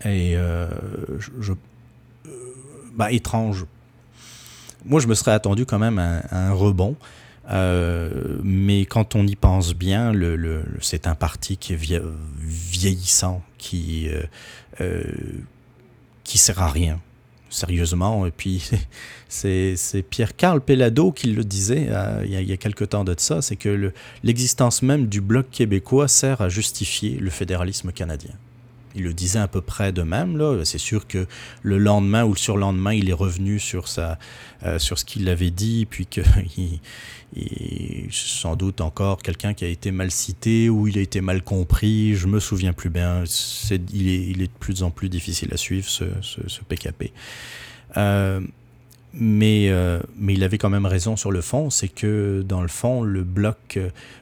Et je, bah, étrange. Moi, je me serais attendu quand même à, un rebond. mais quand on y pense bien, c'est un parti qui est vieillissant, qui, qui sert à rien sérieusement. Et puis, [laughs] c'est Pierre-Carl Pellado qui le disait euh, il, y a, quelque temps de ça, c'est que l'existence même du Bloc québécois sert à justifier le fédéralisme canadien. Il le disait à peu près de même. C'est sûr que le lendemain ou le surlendemain, il est revenu sur, sa, euh, sur ce qu'il avait dit, puis qu'il [laughs] il, sans doute encore quelqu'un qui a été mal cité ou il a été mal compris. Je me souviens plus bien. il, est, il, est, de plus en plus difficile à suivre, ce, ce, PKP. Euh, mais, euh, mais il avait quand même raison sur le fond, c'est que dans le fond, le bloc,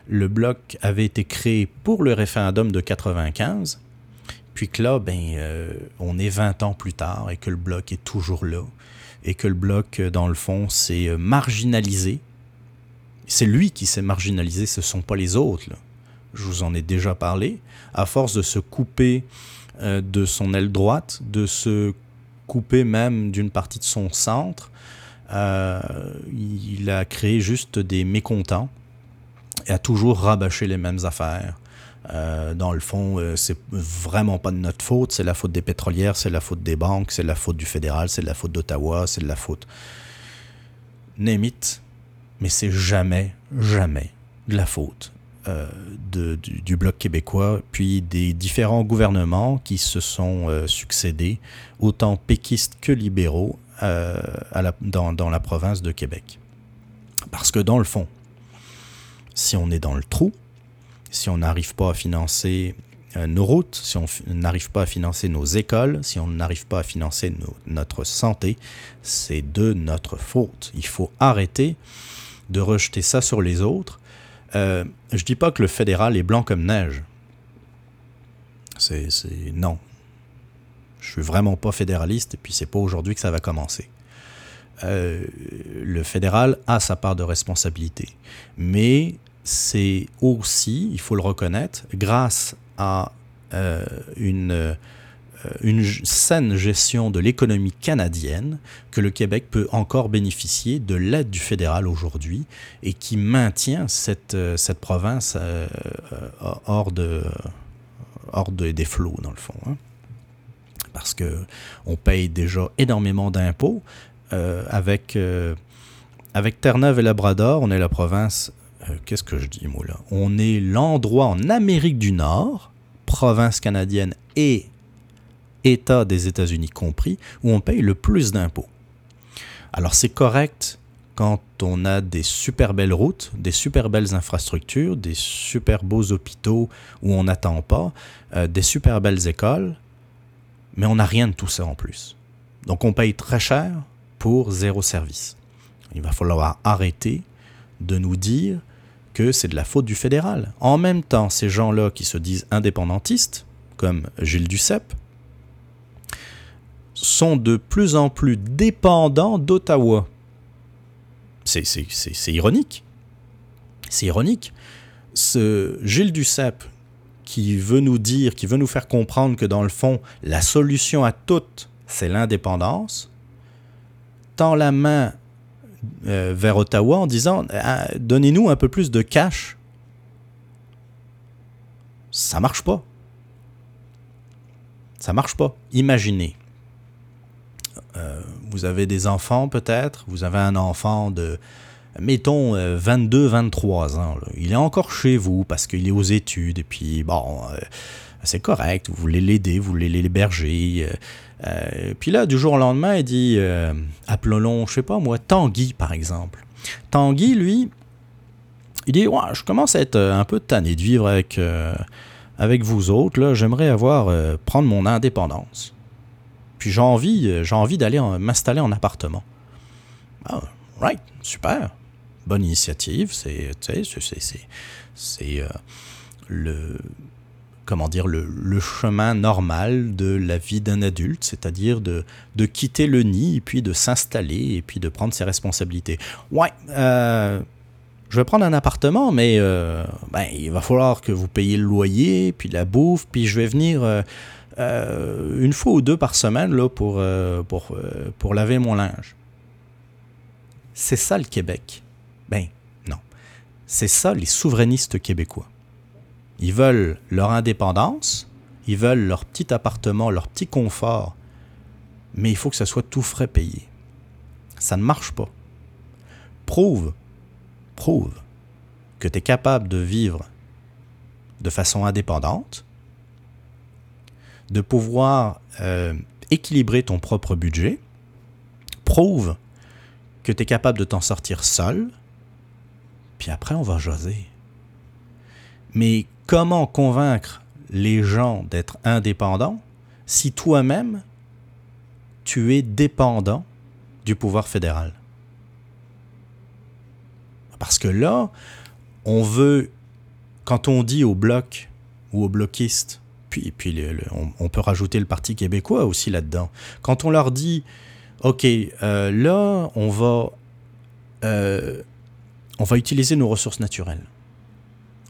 le bloc avait été créé pour le référendum de 95, puis que là, ben, euh, on est 20 ans plus tard et que le bloc est toujours là. Et que le bloc, euh, dans le fond, s'est euh, marginalisé. C'est lui qui s'est marginalisé, ce ne sont pas les autres. Je vous en ai déjà parlé. À force de se couper de son aile droite, de se couper même d'une partie de son centre, il a créé juste des mécontents et a toujours rabâché les mêmes affaires. Euh, dans le fond, euh, c'est vraiment pas de notre faute. C'est la faute des pétrolières, c'est la faute des banques, c'est la faute du fédéral, c'est la faute d'Ottawa, c'est la faute. Name Mais c'est jamais, jamais de la faute euh, du, Bloc québécois, puis des différents gouvernements qui se sont succédés, autant péquistes que libéraux, dans la province de Québec. Parce que dans le fond, si on est dans le trou, si on n'arrive pas à financer euh, nos routes, si on n'arrive pas à financer nos écoles, si on n'arrive pas à financer notre santé, c'est de notre faute. Il faut arrêter de rejeter ça sur les autres. Euh, je dis pas que le fédéral est blanc comme neige. C'est non. Je suis vraiment pas fédéraliste et puis c'est pas aujourd'hui que ça va commencer. Euh, le fédéral a sa part de responsabilité, mais c'est aussi, il faut le reconnaître, grâce à euh, une, euh, une saine gestion de l'économie canadienne que le Québec peut encore bénéficier de l'aide du fédéral aujourd'hui et qui maintient cette, euh, cette province hors, de, hors des flots, dans le fond. Hein. Parce qu'on paye déjà énormément d'impôts. avec, avec Terre-Neuve et Labrador, on est la province euh, qu'est-ce que je dis, moi, là? On est l'endroit en Amérique du Nord, province canadienne et État des États-Unis compris, où on paye le plus d'impôts. Alors c'est correct quand on a des super belles routes, des super belles infrastructures, des super beaux hôpitaux où on n'attend pas, euh, des super belles écoles, mais on n'a rien de tout ça en plus. Donc on paye très cher pour zéro service. Il va falloir arrêter de nous dire que c'est de la faute du fédéral. En même temps, ces gens-là qui se disent indépendantistes, comme Gilles Duceppe, sont de plus en plus dépendants d'Ottawa. C'est ironique. C'est ironique. Ce Gilles Duceppe, qui veut nous dire, qui veut nous faire comprendre que dans le fond, la solution à tout, c'est l'indépendance, tend la main vers Ottawa en disant ah, Donnez-nous un peu plus de cash. Ça marche pas. Ça marche pas. Imaginez. Euh, vous avez des enfants peut-être, vous avez un enfant de, mettons, 22, euh, 23 ans. Il est encore chez vous parce qu'il est aux études et puis, bon, c'est correct, vous voulez l'aider, vous voulez l'héberger. Euh, puis là, du jour au lendemain, il dit, euh, appelons, je sais pas moi, Tanguy, par exemple. Tanguy, lui, il dit, ouais, je commence à être euh, un peu tanné de vivre avec, avec vous autres. Là, j'aimerais avoir, prendre mon indépendance. Puis j'ai envie, j'ai envie d'aller m'installer en appartement. Ah, right, super. Bonne initiative. C'est, c'est, c'est, le comment dire, le, chemin normal de la vie d'un adulte, c'est-à-dire de, de quitter le nid et puis de s'installer et puis de prendre ses responsabilités. Ouais, euh, je vais prendre un appartement, mais euh, ben, il va falloir que vous payiez le loyer, puis la bouffe, puis je vais venir euh, une fois ou deux par semaine là, pour, pour, pour laver mon linge. C'est ça le Québec? Ben non. C'est ça les souverainistes québécois. Ils veulent leur indépendance, ils veulent leur petit appartement, leur petit confort, mais il faut que ça soit tout frais payé. Ça ne marche pas. Prouve, prouve que tu es capable de vivre de façon indépendante, de pouvoir euh, équilibrer ton propre budget, prouve que tu es capable de t'en sortir seul, puis après on va jaser. Mais comment convaincre les gens d'être indépendants si toi-même, tu es dépendant du pouvoir fédéral? Parce que là, on veut, quand on dit au bloc ou aux bloquistes, puis, puis on, peut rajouter le Parti québécois aussi là-dedans, quand on leur dit, OK, euh, là, on va, euh, on va utiliser nos ressources naturelles.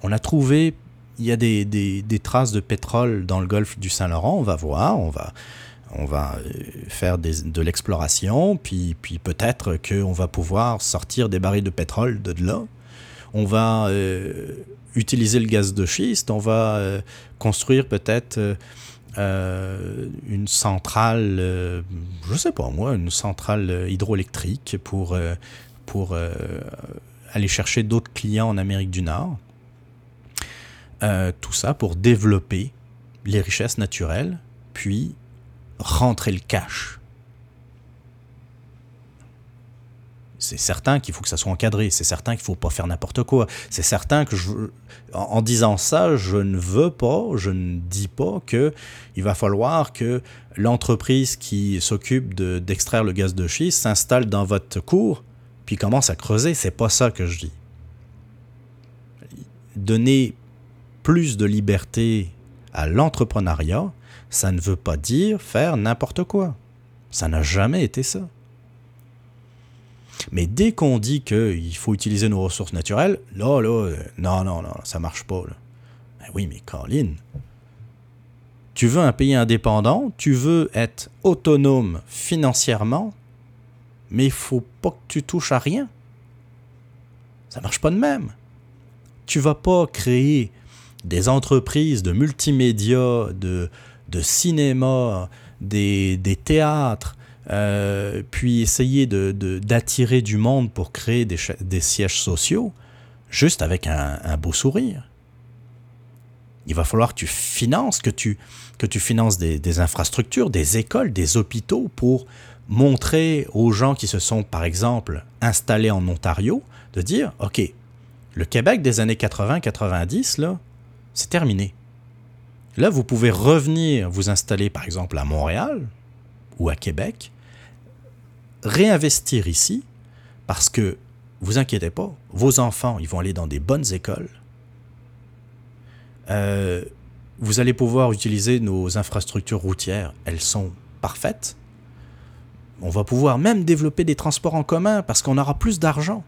On a trouvé il y a des, des, traces de pétrole dans le golfe du Saint-Laurent, on va voir, on va, on va euh, faire de l'exploration, puis, puis peut-être qu'on va pouvoir sortir des barils de pétrole de là. On va euh, utiliser le gaz de schiste, on va euh, construire peut-être une centrale, je sais pas moi, une centrale hydroélectrique pour, pour aller chercher d'autres clients en Amérique du Nord. Euh, tout ça pour développer les richesses naturelles, puis rentrer le cash. C'est certain qu'il faut que ça soit encadré, c'est certain qu'il ne faut pas faire n'importe quoi. C'est certain que je, en, disant ça, je ne veux pas, je ne dis pas que il va falloir que l'entreprise qui s'occupe d'extraire le gaz de schiste s'installe dans votre cour puis commence à creuser. C'est pas ça que je dis. Donner plus de liberté à l'entrepreneuriat, ça ne veut pas dire faire n'importe quoi. Ça n'a jamais été ça. Mais dès qu'on dit qu'il faut utiliser nos ressources naturelles, là, là, non, non, non, ça marche pas. Ben oui, mais Colin, tu veux un pays indépendant, tu veux être autonome financièrement, mais il faut pas que tu touches à rien. Ça marche pas de même. Tu vas pas créer des entreprises de multimédia, de, de cinéma, des, théâtres, euh, puis essayer d'attirer de, du monde pour créer des, des, sièges sociaux, juste avec un, beau sourire. Il va falloir que tu finances, que tu, que tu finances des, des infrastructures, des écoles, des hôpitaux pour montrer aux gens qui se sont, par exemple, installés en Ontario, de dire, OK, le Québec des années 80-90, là, c'est terminé. Là, vous pouvez revenir vous installer par exemple à Montréal ou à Québec, réinvestir ici, parce que, vous inquiétez pas, vos enfants, ils vont aller dans des bonnes écoles. Euh, vous allez pouvoir utiliser nos infrastructures routières, elles sont parfaites. On va pouvoir même développer des transports en commun parce qu'on aura plus d'argent.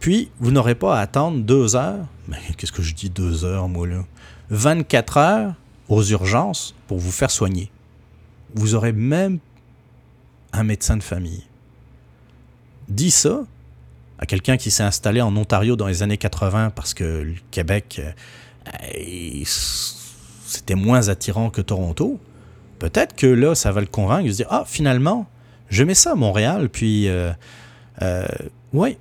Puis, vous n'aurez pas à attendre deux heures. Mais qu'est-ce que je dis deux heures, moi, là? 24 heures aux urgences pour vous faire soigner. Vous aurez même un médecin de famille. Dis ça à quelqu'un qui s'est installé en Ontario dans les années 80 parce que le Québec, euh, c'était moins attirant que Toronto. Peut-être que là, ça va le convaincre de se dire Ah, finalement, je mets ça à Montréal, puis, euh, euh, ouais,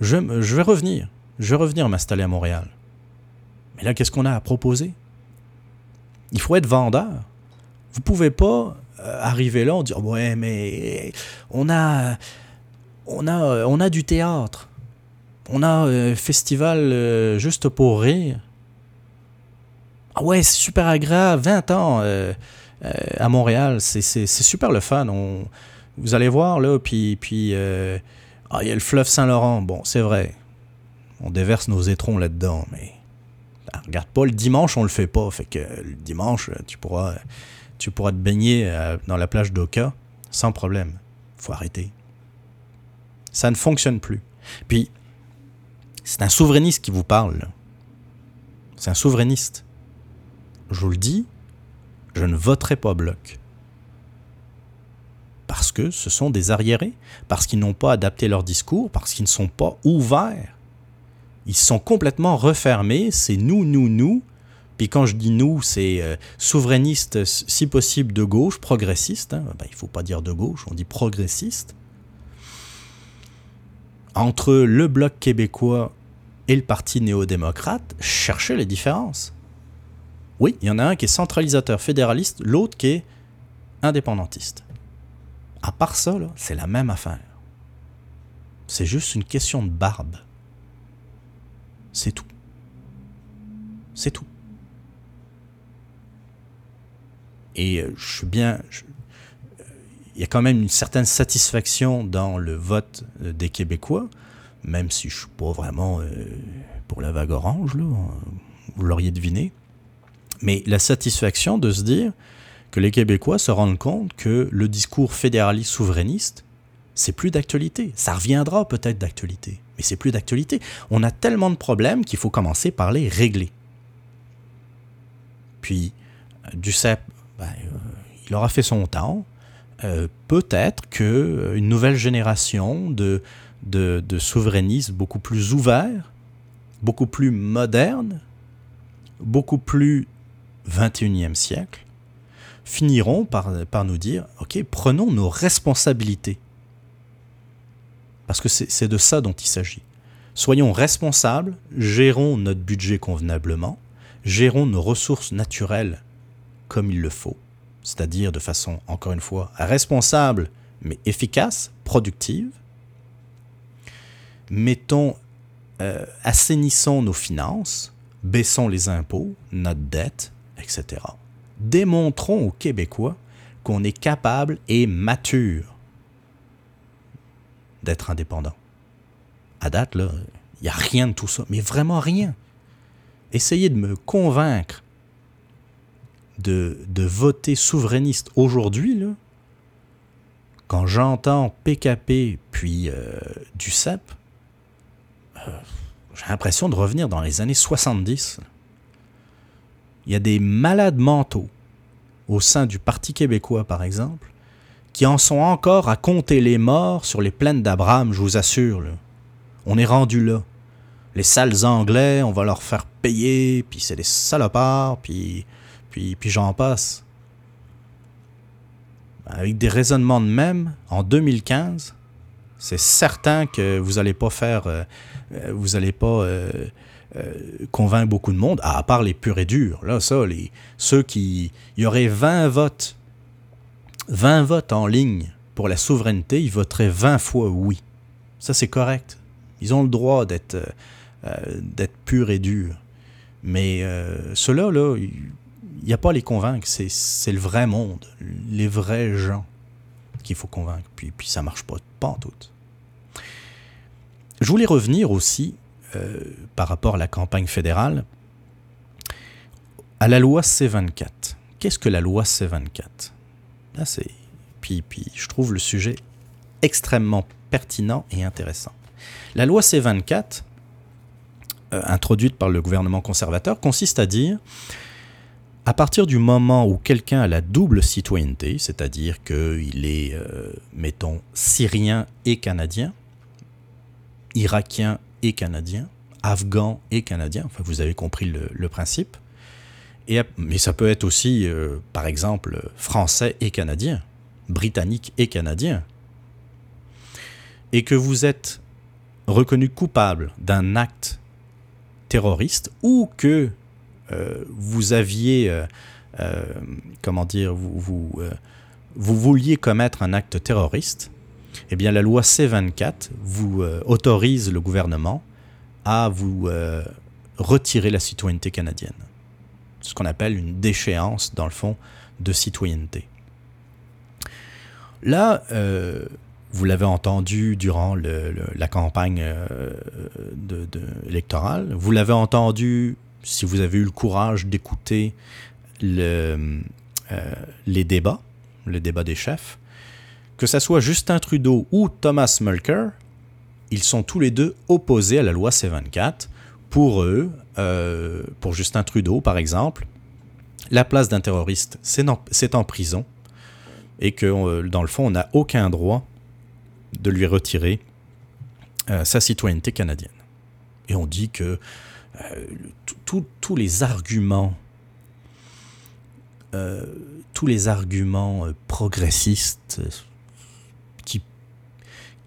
je, vais revenir. Je vais revenir m'installer à Montréal. Mais là, qu'est-ce qu'on a à proposer? Il faut être vendeur. Vous pouvez pas euh, arriver là, on dit ouais, mais on a, on a, on a du théâtre, on a un festival juste pour rire. Ah ouais, c'est super agréable, 20 ans à Montréal, c'est super le fun. On, vous allez voir là, puis, puis ah, il y a le fleuve Saint-Laurent. Bon, c'est vrai. On déverse nos étrons là-dedans, mais. Ah, regarde pas, le dimanche, on le fait pas. Fait que le dimanche, tu pourras, tu pourras te baigner euh, dans la plage d'Oka sans problème. Faut arrêter. Ça ne fonctionne plus. Puis, c'est un souverainiste qui vous parle. C'est un souverainiste. Je vous le dis, je ne voterai pas bloc parce que ce sont des arriérés, parce qu'ils n'ont pas adapté leur discours, parce qu'ils ne sont pas ouverts. Ils sont complètement refermés, c'est nous, nous, nous. Puis quand je dis nous, c'est euh, souverainiste, si possible de gauche, progressiste. Hein. Ben, il ne faut pas dire de gauche, on dit progressiste. Entre le bloc québécois et le parti néo-démocrate, cherchez les différences. Oui, il y en a un qui est centralisateur fédéraliste, l'autre qui est indépendantiste. À part ça, c'est la même affaire. C'est juste une question de barbe. C'est tout. C'est tout. Et euh, je suis bien. Euh, il y a quand même une certaine satisfaction dans le vote euh, des Québécois, même si je ne suis pas vraiment pour la vague orange, là, vous l'auriez deviné. Mais la satisfaction de se dire que les Québécois se rendent compte que le discours fédéraliste souverainiste, c'est plus d'actualité. Ça reviendra peut-être d'actualité, mais c'est plus d'actualité. On a tellement de problèmes qu'il faut commencer par les régler. Puis, euh, Duceppe, ben, euh, il aura fait son temps. Euh, peut-être qu'une nouvelle génération de, de, de souverainistes beaucoup plus ouverts, beaucoup plus modernes, beaucoup plus 21e siècle, finiront par, nous dire, OK, prenons nos responsabilités. Parce que c'est de ça dont il s'agit. Soyons responsables, gérons notre budget convenablement, gérons nos ressources naturelles comme il le faut, c'est-à-dire de façon, encore une fois, responsable mais efficace, productive. Mettons, euh, assainissons nos finances, baissons les impôts, notre dette, etc démontrons aux Québécois qu'on est capable et mature d'être indépendant. À date, là, il n'y a rien de tout ça, mais vraiment rien. Essayez de me convaincre de, de voter souverainiste aujourd'hui, là, quand j'entends PKP puis euh, du euh, j'ai l'impression de revenir dans les années 70 il y a des malades mentaux au sein du Parti québécois, par exemple, qui en sont encore à compter les morts sur les plaines d'Abraham, je vous assure. On est rendu là. Les sales Anglais, on va leur faire payer, puis c'est des salopards, puis, puis, puis j'en passe. Avec des raisonnements de même, en 2015, c'est certain que vous n'allez pas faire, euh, euh, vous n'allez pas euh, euh, convainc beaucoup de monde, à part les purs et durs. Là, ça, les, ceux qui. Il y aurait 20 votes, 20 votes en ligne pour la souveraineté, ils voteraient 20 fois oui. Ça, c'est correct. Ils ont le droit d'être euh, euh, purs et durs. Mais ceux-là, là, il n'y a pas à les convaincre. C'est le vrai monde, les vrais gens qu'il faut convaincre. Puis, puis ça marche pas, pas en tout. Je voulais revenir aussi euh, par rapport à la campagne fédérale, à la loi C-24, qu'est-ce que la loi C-24 Là, c'est... Puis, puis je trouve le sujet extrêmement pertinent et intéressant. La loi C-24, euh, introduite par le gouvernement conservateur, consiste à dire à partir du moment où quelqu'un a la double citoyenneté, c'est-à-dire qu'il est, euh, mettons, syrien et canadien, irakien et canadien, afghan et canadien, enfin vous avez compris le, principe, et, mais ça peut être aussi, euh, par exemple, français et canadien, britannique et canadien, et que vous êtes reconnu coupable d'un acte terroriste ou que euh, vous aviez, euh, comment dire, vous, vous, vouliez commettre un acte terroriste, eh bien la loi C-24 vous autorise le gouvernement à vous retirer la citoyenneté canadienne. Ce qu'on appelle une déchéance, dans le fond, de citoyenneté. Là, vous l'avez entendu durant la campagne électorale, vous l'avez entendu si vous avez eu le courage d'écouter le, euh, les débats, le débat des chefs, que ce soit Justin Trudeau ou Thomas Mulcair, ils sont tous les deux opposés à la loi C-24. Pour eux, euh, pour Justin Trudeau par exemple, la place d'un terroriste, c'est en, prison et que euh, dans le fond, on n'a aucun droit de lui retirer sa citoyenneté canadienne. Et on dit que euh, tous les arguments, euh, tous les arguments euh, progressistes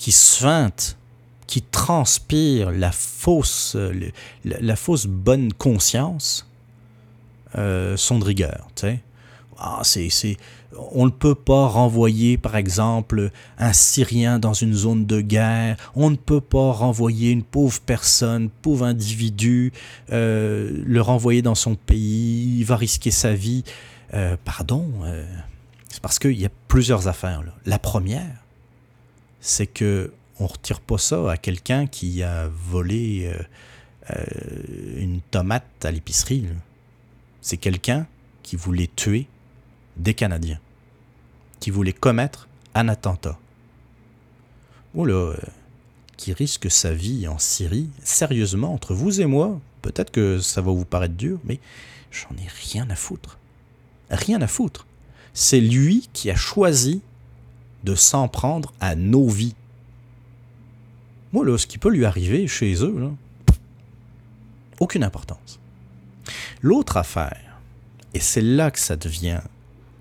qui suintent, qui transpirent la fausse, la, fausse bonne conscience, sont de rigueur. Ah, c'est, on ne peut pas renvoyer, par exemple, un Syrien dans une zone de guerre. On ne peut pas renvoyer une pauvre personne, pauvre individu, euh, le renvoyer dans son pays. Il va risquer sa vie. Euh, pardon, euh, c'est parce qu'il y a plusieurs affaires. La première, c'est que on retire pas ça à quelqu'un qui a volé une tomate à l'épicerie. C'est quelqu'un qui voulait tuer des Canadiens qui voulaient commettre un attentat. Oh là, euh, qui risque sa vie en Syrie, sérieusement, entre vous et moi, peut-être que ça va vous paraître dur, mais j'en ai rien à foutre. Rien à foutre. C'est lui qui a choisi de s'en prendre à nos vies. Moi, ce qui peut lui arriver chez eux, aucune importance. L'autre affaire, et c'est là que ça devient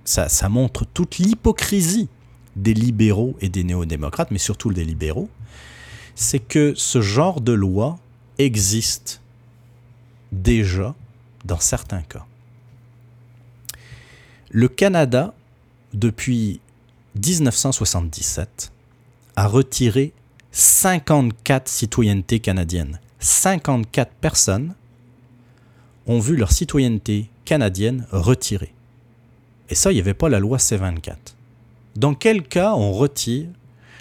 ça, montre toute l'hypocrisie des libéraux et des néo-démocrates, mais surtout des libéraux, c'est que ce genre de loi existe déjà dans certains cas. Le Canada, depuis 1977, a retiré 54 citoyennetés canadiennes. 54 personnes ont vu leur citoyenneté canadienne retirée. Et ça, il n'y avait pas la loi C-24. Dans quel cas on retire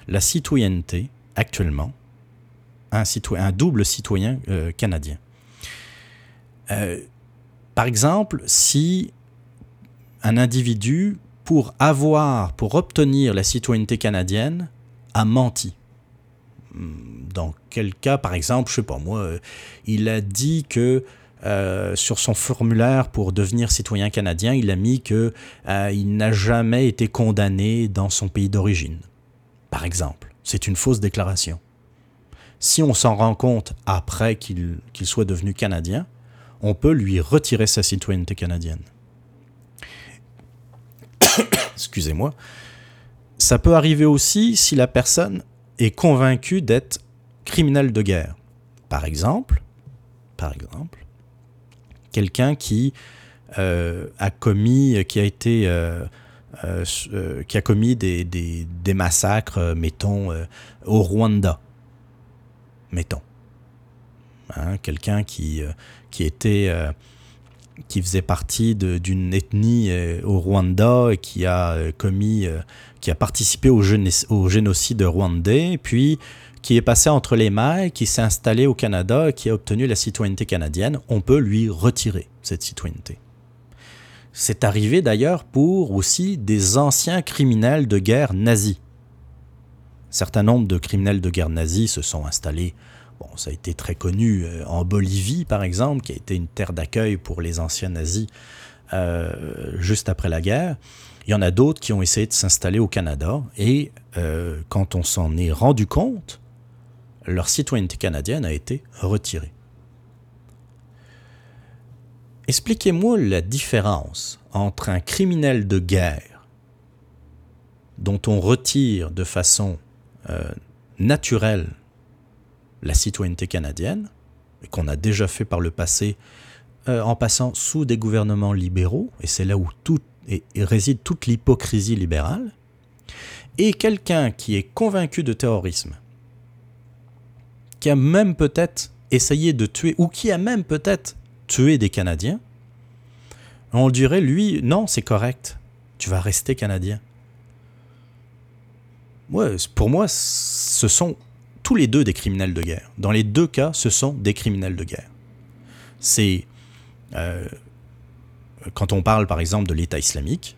la citoyenneté actuellement un, citoyen, un double citoyen euh, canadien? Euh, Par exemple, si un individu, pour avoir, pour obtenir la citoyenneté canadienne, a menti. Hmm, dans quel cas, par exemple, je sais pas moi, euh, il a dit que euh, sur son formulaire pour devenir citoyen canadien, il a mis que euh, il n'a jamais été condamné dans son pays d'origine. Par exemple, c'est une fausse déclaration. Si on s'en rend compte après qu'il soit devenu canadien, on peut lui retirer sa citoyenneté canadienne. Excusez-moi. Ça peut arriver aussi si la personne est convaincue d'être criminel de guerre. Par exemple, par exemple, quelqu'un qui euh, a commis, qui a été, euh, euh, qui a commis des, massacres, mettons, au Rwanda, mettons. Hein, quelqu'un qui, qui était qui faisait partie d'une ethnie au Rwanda et qui a commis, qui a participé au, au génocide rwandais, puis qui est passé entre les mailles, qui s'est installé au Canada, qui a obtenu la citoyenneté canadienne, on peut lui retirer cette citoyenneté. C'est arrivé d'ailleurs pour aussi des anciens criminels de guerre nazis. Un certain nombre de criminels de guerre nazis se sont installés, ça a été très connu euh, en Bolivie par exemple, qui a été une terre d'accueil pour les anciens nazis euh, juste après la guerre. Il y en a d'autres qui ont essayé de s'installer au Canada et euh, quand on s'en est rendu compte, leur citoyenneté canadienne a été retirée. Expliquez-moi la différence entre un criminel de guerre dont on retire de façon naturelle la citoyenneté canadienne, qu'on a déjà fait par le passé euh, en passant sous des gouvernements libéraux, et c'est là où tout, réside toute l'hypocrisie libérale, et quelqu'un qui est convaincu de terrorisme, qui a même peut-être essayé de tuer, ou qui a même peut-être tué des Canadiens, on dirait, lui, non, c'est correct, tu vas rester Canadien. Ouais, pour moi, ce sont tous les deux des criminels de guerre. Dans les deux cas, ce sont des criminels de guerre. C'est euh, quand on parle par exemple de l'État islamique,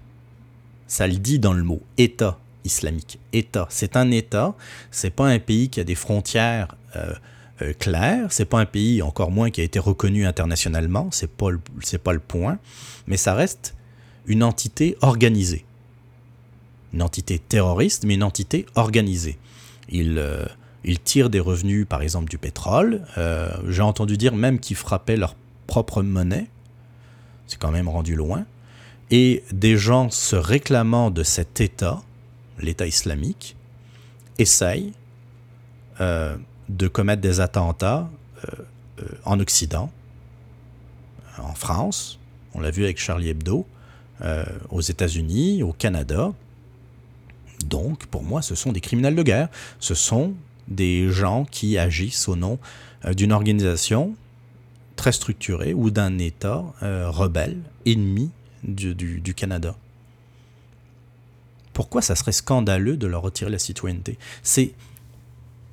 ça le dit dans le mot État islamique. État, c'est un État, c'est pas un pays qui a des frontières euh, euh, claires, c'est pas un pays encore moins qui a été reconnu internationalement, c'est pas c'est pas le point, mais ça reste une entité organisée, une entité terroriste, mais une entité organisée. Il euh, ils tirent des revenus, par exemple, du pétrole. J'ai entendu dire même qu'ils frappaient leur propre monnaie. C'est quand même rendu loin. Et des gens se réclamant de cet État, l'État islamique, essayent euh, de commettre des attentats euh, euh, en Occident, en France, on l'a vu avec Charlie Hebdo, aux États-Unis, au Canada. Donc, pour moi, ce sont des criminels de guerre. Ce sont des gens qui agissent au nom d'une organisation très structurée ou d'un État rebelle, ennemi du, du, Canada. Pourquoi ça serait scandaleux de leur retirer la citoyenneté? C'est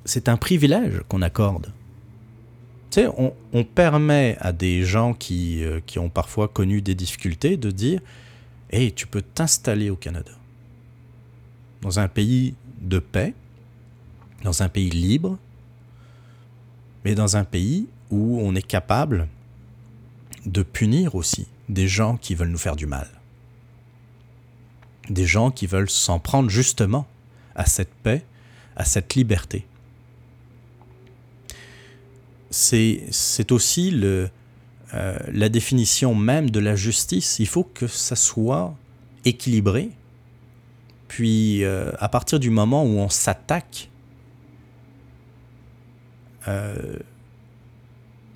c'est un privilège qu'on accorde. Tu sais, on, on, permet à des gens qui, euh, qui ont parfois connu des difficultés de dire Hey, tu peux t'installer au Canada. Dans un pays de paix, dans un pays libre, mais dans un pays où on est capable de punir aussi des gens qui veulent nous faire du mal. Des gens qui veulent s'en prendre justement à cette paix, à cette liberté. C'est aussi euh, la définition même de la justice. Il faut que ça soit équilibré. Puis, euh, à partir du moment où on s'attaque euh,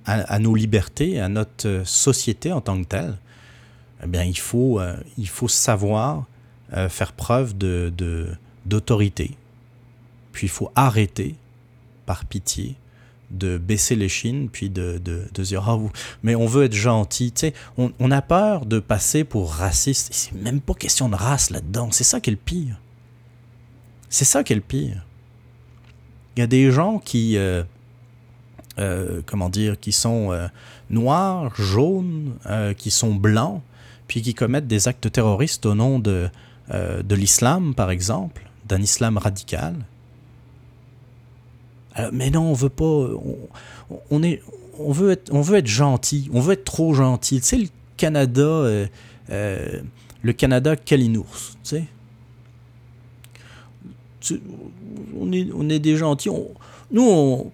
à, nos libertés, à notre société en tant que telle, eh bien, il faut, euh, il faut savoir euh, faire preuve de, d'autorité. Puis il faut arrêter, par pitié, de baisser les chines, puis de, de, de dire oh, mais on veut être gentil. Tu sais, on, a peur de passer pour raciste. C'est même pas question de race là-dedans. C'est ça qui est le pire. C'est ça qui est le pire. Il y a des gens qui, euh, comment dire, qui sont euh, noirs, jaunes, euh, qui sont blancs, puis qui commettent des actes terroristes au nom de, de l'islam, par exemple, d'un islam radical. mais non, on veut pas. On, est, on, veut être, on veut être gentil. On veut être trop gentil. Tu sais, le Canada, le Canada Kalinours, tu sais? On est, on est des gentils. nous, on,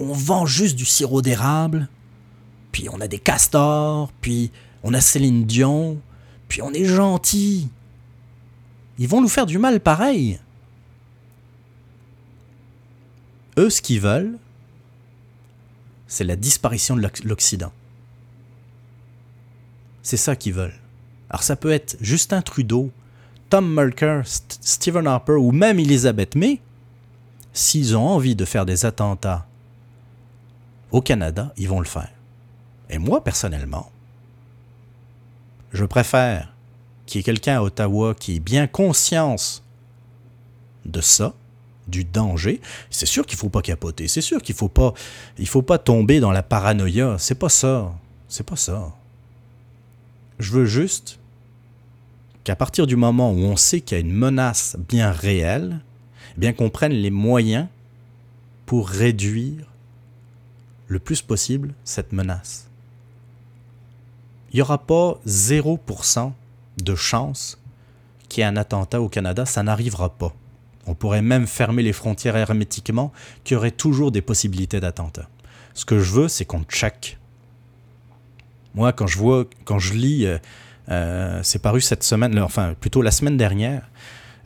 on vend juste du sirop d'érable, puis on a des castors, puis on a Céline Dion, puis on est gentil. Ils vont nous faire du mal pareil. Eux, ce qu'ils veulent, c'est la disparition de l'Occident. C'est ça qu'ils veulent. Alors ça peut être Justin Trudeau, Tom Merker, Stephen Harper ou même Elizabeth May, s'ils ont envie de faire des attentats au Canada, ils vont le faire. Et moi, personnellement, je préfère qu'il y ait quelqu'un à Ottawa qui ait bien conscience de ça, du danger. C'est sûr qu'il ne faut pas capoter. C'est sûr qu'il ne faut pas, il faut pas tomber dans la paranoïa. C'est pas ça. C'est pas ça. Je veux juste qu'à partir du moment où on sait qu'il y a une menace bien réelle, bien qu'on prenne les moyens pour réduire le plus possible cette menace. Il n'y aura pas 0% de chance qu'il y ait un attentat au Canada, ça n'arrivera pas. On pourrait même fermer les frontières hermétiquement, qu'il y aurait toujours des possibilités d'attentat. Ce que je veux, c'est qu'on check. Moi, quand je vois, quand je lis, euh, euh, c'est paru cette semaine, enfin plutôt la semaine dernière,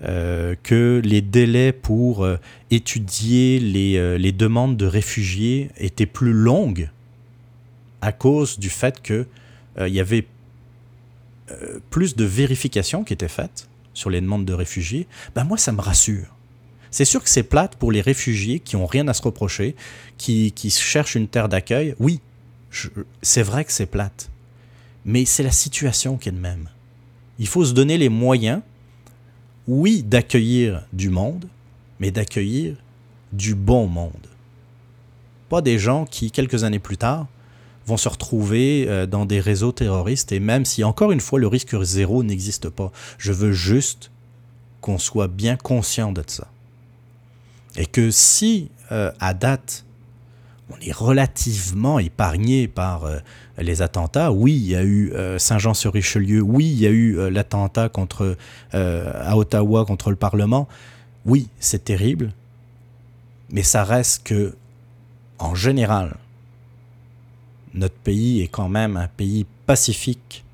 euh, que les délais pour étudier les, les, demandes de réfugiés étaient plus longues à cause du fait qu'il il y avait plus de vérifications qui étaient faites sur les demandes de réfugiés, ben moi, ça me rassure. C'est sûr que c'est plate pour les réfugiés qui n'ont rien à se reprocher, qui, qui cherchent une terre d'accueil. Oui, c'est vrai que c'est plate. Mais c'est la situation qui est de même. Il faut se donner les moyens, oui, d'accueillir du monde, mais d'accueillir du bon monde. Pas des gens qui, quelques années plus tard, vont se retrouver euh, dans des réseaux terroristes et même si encore une fois le risque zéro n'existe pas, je veux juste qu'on soit bien conscient de ça. Et que si euh, à date on est relativement épargné par euh, les attentats. Oui, il y a eu Saint-Jean-sur-Richelieu. Oui, il y a eu l'attentat contre à Ottawa contre le Parlement. Oui, c'est terrible, mais ça reste que, en général, notre pays est quand même un pays pacifique,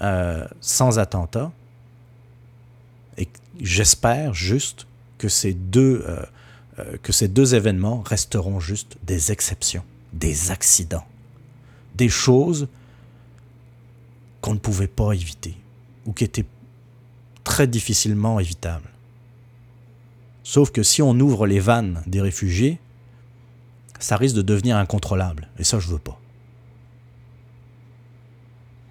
euh, sans attentat. Et j'espère juste que ces, deux, euh, euh, que ces deux événements resteront juste des exceptions, des accidents, des choses qu'on ne pouvait pas éviter ou qui étaient très difficilement évitables. Sauf que si on ouvre les vannes des réfugiés, ça risque de devenir incontrôlable. Et ça, je veux pas.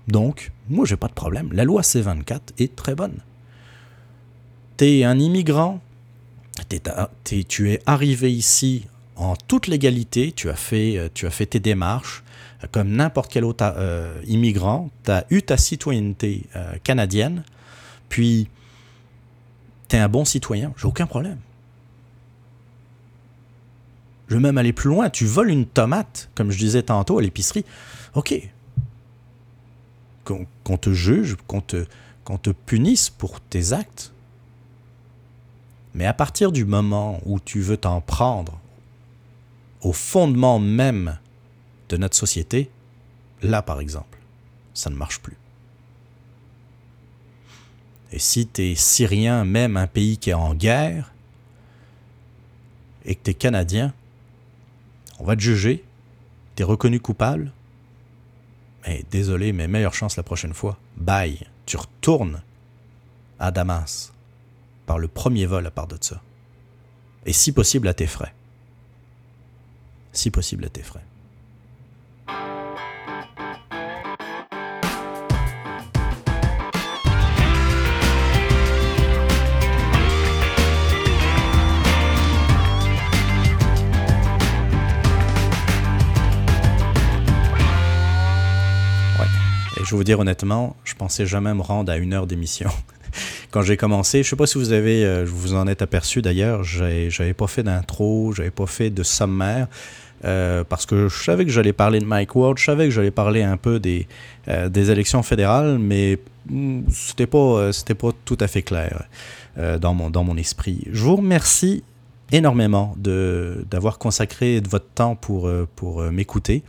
Donc, moi, j'ai pas de problème. La loi C24 est très bonne. T'es un immigrant, tu es arrivé ici en toute légalité, tu as fait, euh, tu as fait tes démarches, comme n'importe quel autre euh, immigrant, tu as eu ta citoyenneté canadienne, puis tu es un bon citoyen, j'ai aucun problème. Je veux même aller plus loin. Tu voles une tomate, comme je disais tantôt à l'épicerie. OK. Qu'on te juge, qu'on te, te punisse pour tes actes. Mais à partir du moment où tu veux t'en prendre au fondement même de notre société, là par exemple, ça ne marche plus. Et si tu es syrien, même un pays qui est en guerre, et que tu es canadien, on va te juger, t'es reconnu coupable, mais désolé, mais meilleure chance la prochaine fois. Bye, tu retournes à Damas par le premier vol à part de ça. Et si possible à tes frais. Si possible à tes frais. Vais vous dire honnêtement, je pensais jamais me rendre à une heure d'émission. [laughs] Quand j'ai commencé, je sais pas si vous avez, euh, vous en êtes aperçu d'ailleurs, j'avais pas fait d'intro, j'avais pas fait de sommaire. Euh, parce que je savais que j'allais parler de Mike Ward, je savais que j'allais parler un peu des, euh, des élections fédérales, mais hmm, c'était pas, c'était pas tout à fait clair dans, mon, dans mon esprit. Je vous remercie énormément d'avoir consacré de votre temps pour, pour m'écouter.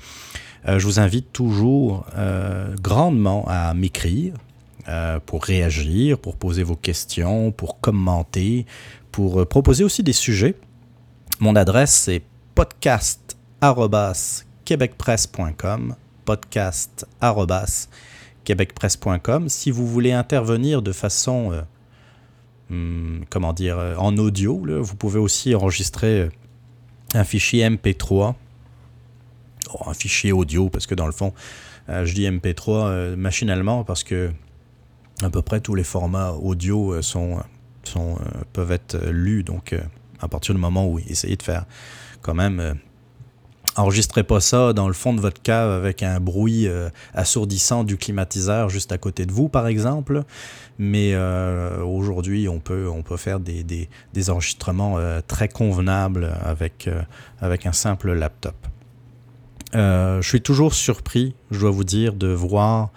Euh, je vous invite toujours euh, grandement à m'écrire euh, pour réagir, pour poser vos questions, pour commenter, pour proposer aussi des sujets. Mon adresse c'est podcast@quebecpresse.com podcast@quebecpresse.com si vous voulez intervenir de façon hmm, comment dire en audio, vous pouvez aussi enregistrer un fichier MP3 un fichier audio, parce que dans le fond, euh, je dis MP3 euh, machinalement parce que à peu près tous les formats audio euh, peuvent être lus. Donc, à partir du moment où essayez de faire quand même Enregistrez pas ça dans le fond de votre cave avec un bruit assourdissant du climatiseur juste à côté de vous, par exemple. Mais aujourd'hui, on peut, on faire des, enregistrements très convenables avec, avec un simple laptop. Je suis toujours surpris, je dois vous dire, de voir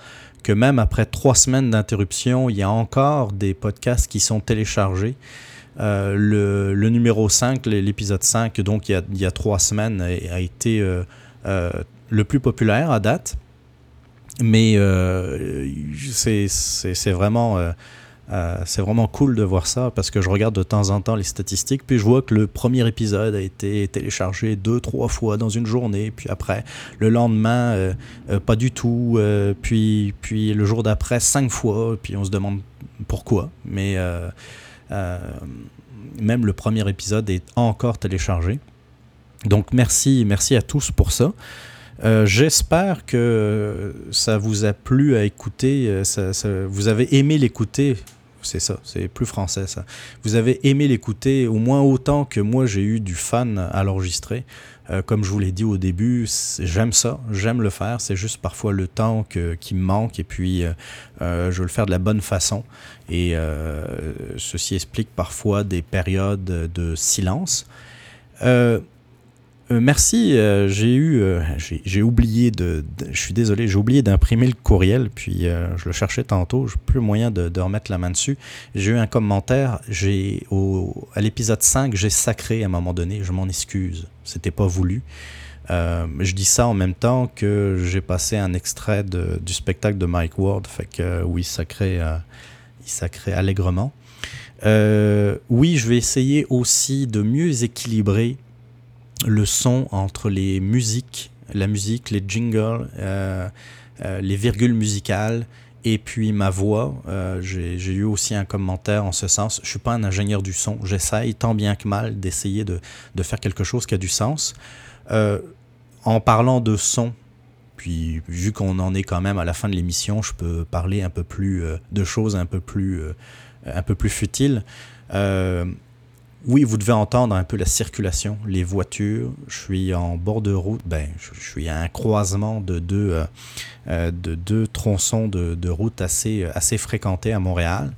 que même après trois semaines d'interruption, il y a encore des podcasts qui sont téléchargés. Euh, le, numéro 5, l'épisode 5, donc il y, a, trois semaines, a, été euh, euh, le plus populaire à date. Mais c'est vraiment, c'est vraiment cool de voir ça parce que je regarde de temps en temps les statistiques, puis je vois que le premier épisode a été téléchargé deux, trois fois dans une journée, puis après, le lendemain, pas du tout, puis, puis le jour d'après, cinq fois, puis on se demande pourquoi. Mais euh, même le premier épisode est encore téléchargé. Donc merci, merci à tous pour ça. Euh, j'espère que ça vous a plu à écouter, euh, vous avez aimé l'écouter. C'est ça, c'est plus français ça. Vous avez aimé l'écouter au moins autant que moi j'ai eu du fun à l'enregistrer. Euh, comme je vous l'ai dit au début, j'aime ça, j'aime le faire. C'est juste parfois le temps qui me manque et puis euh, euh, je veux le faire de la bonne façon. Et ceci explique parfois des périodes de silence. Euh, merci, euh, j'ai eu, euh, j'ai oublié de, je suis désolé, j'ai oublié d'imprimer le courriel, puis je le cherchais tantôt, j'ai plus moyen de, remettre la main dessus. J'ai eu un commentaire, j'ai à l'épisode 5, j'ai sacré à un moment donné, je m'en excuse, c'était pas voulu. je dis ça en même temps que j'ai passé un extrait du spectacle de Mike Ward, fait que oui, sacré, il sacré allègrement. oui, je vais essayer aussi de mieux équilibrer le son entre les musiques, la musique, les jingles, euh, euh, les virgules musicales et puis ma voix. Euh, j'ai eu aussi un commentaire en ce sens. Je suis pas un ingénieur du son. J'essaye tant bien que mal d'essayer de, de, faire quelque chose qui a du sens. en parlant de son, puis vu qu'on en est quand même à la fin de l'émission, je peux parler un peu plus de choses un peu plus, un peu plus futiles oui, vous devez entendre un peu la circulation, les voitures. Je suis en bord de route, ben, je, suis à un croisement de deux, euh, euh, de deux tronçons de, de, route assez, assez fréquentés à Montréal,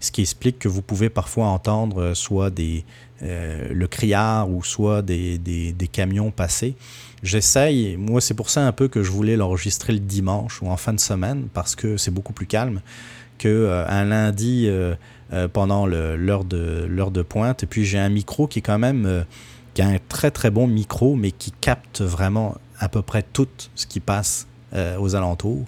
ce qui explique que vous pouvez parfois entendre euh, soit des, le criard ou soit des, des, camions passer. J'essaye, moi c'est pour ça un peu que je voulais l'enregistrer le dimanche ou en fin de semaine, parce que c'est beaucoup plus calme qu'un un lundi euh, pendant l'heure de, de pointe. Et puis j'ai un micro qui est quand même euh, qui a un très très bon micro, mais qui capte vraiment à peu près tout ce qui passe euh, aux alentours.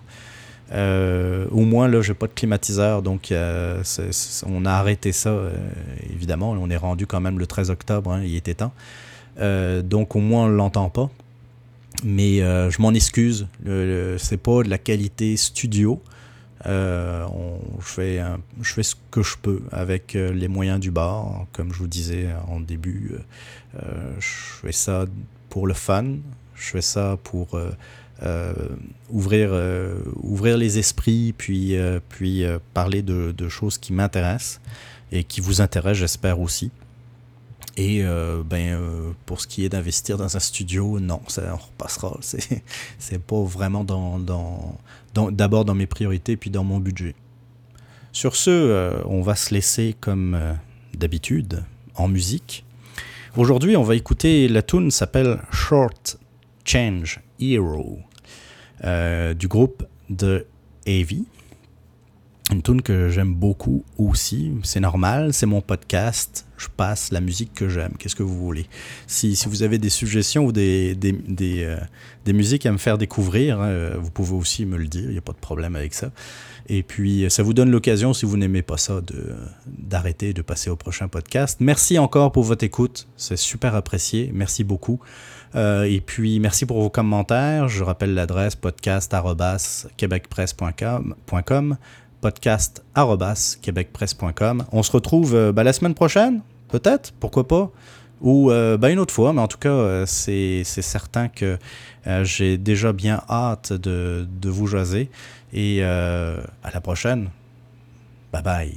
au moins, là, j'ai pas de climatiseur, donc on a arrêté ça, évidemment. On est rendu quand même le 13 octobre, hein, il était temps. donc au moins, on l'entend pas. Mais je m'en excuse, c'est pas de la qualité studio. Euh, je, fais je fais ce que je peux avec euh, les moyens du bar. Comme je vous disais en début, euh, je fais ça pour le fun. Je fais ça pour ouvrir, ouvrir les esprits, puis, puis parler de, de, choses qui m'intéressent et qui vous intéressent, j'espère aussi. Et ben, pour ce qui est d'investir dans un studio, non, ça, on repassera. [laughs] C'est pas vraiment dans, dans, d'abord dans mes priorités, puis dans mon budget. Sur ce, euh, on va se laisser comme euh, d'habitude en musique. Aujourd'hui, on va écouter la tune s'appelle Short Change Hero euh, du groupe de Heavy. Une tune que j'aime beaucoup aussi. C'est normal, c'est mon podcast. Je passe la musique que j'aime. Qu'est-ce que vous voulez si, si, vous avez des suggestions ou des, des, des, euh, des musiques à me faire découvrir, hein, vous pouvez aussi me le dire. Il n'y a pas de problème avec ça. Et puis, ça vous donne l'occasion, si vous n'aimez pas ça, d'arrêter et de passer au prochain podcast. Merci encore pour votre écoute. C'est super apprécié. Merci beaucoup. Euh, et puis, merci pour vos commentaires. Je rappelle l'adresse podcast.québecpresse.com podcast.québecpresse.com. On se retrouve euh, ben, la semaine prochaine, peut-être, pourquoi pas, ou euh, ben, une autre fois, mais en tout cas, euh, c'est certain que j'ai déjà bien hâte de, vous jaser. Et à la prochaine. Bye bye.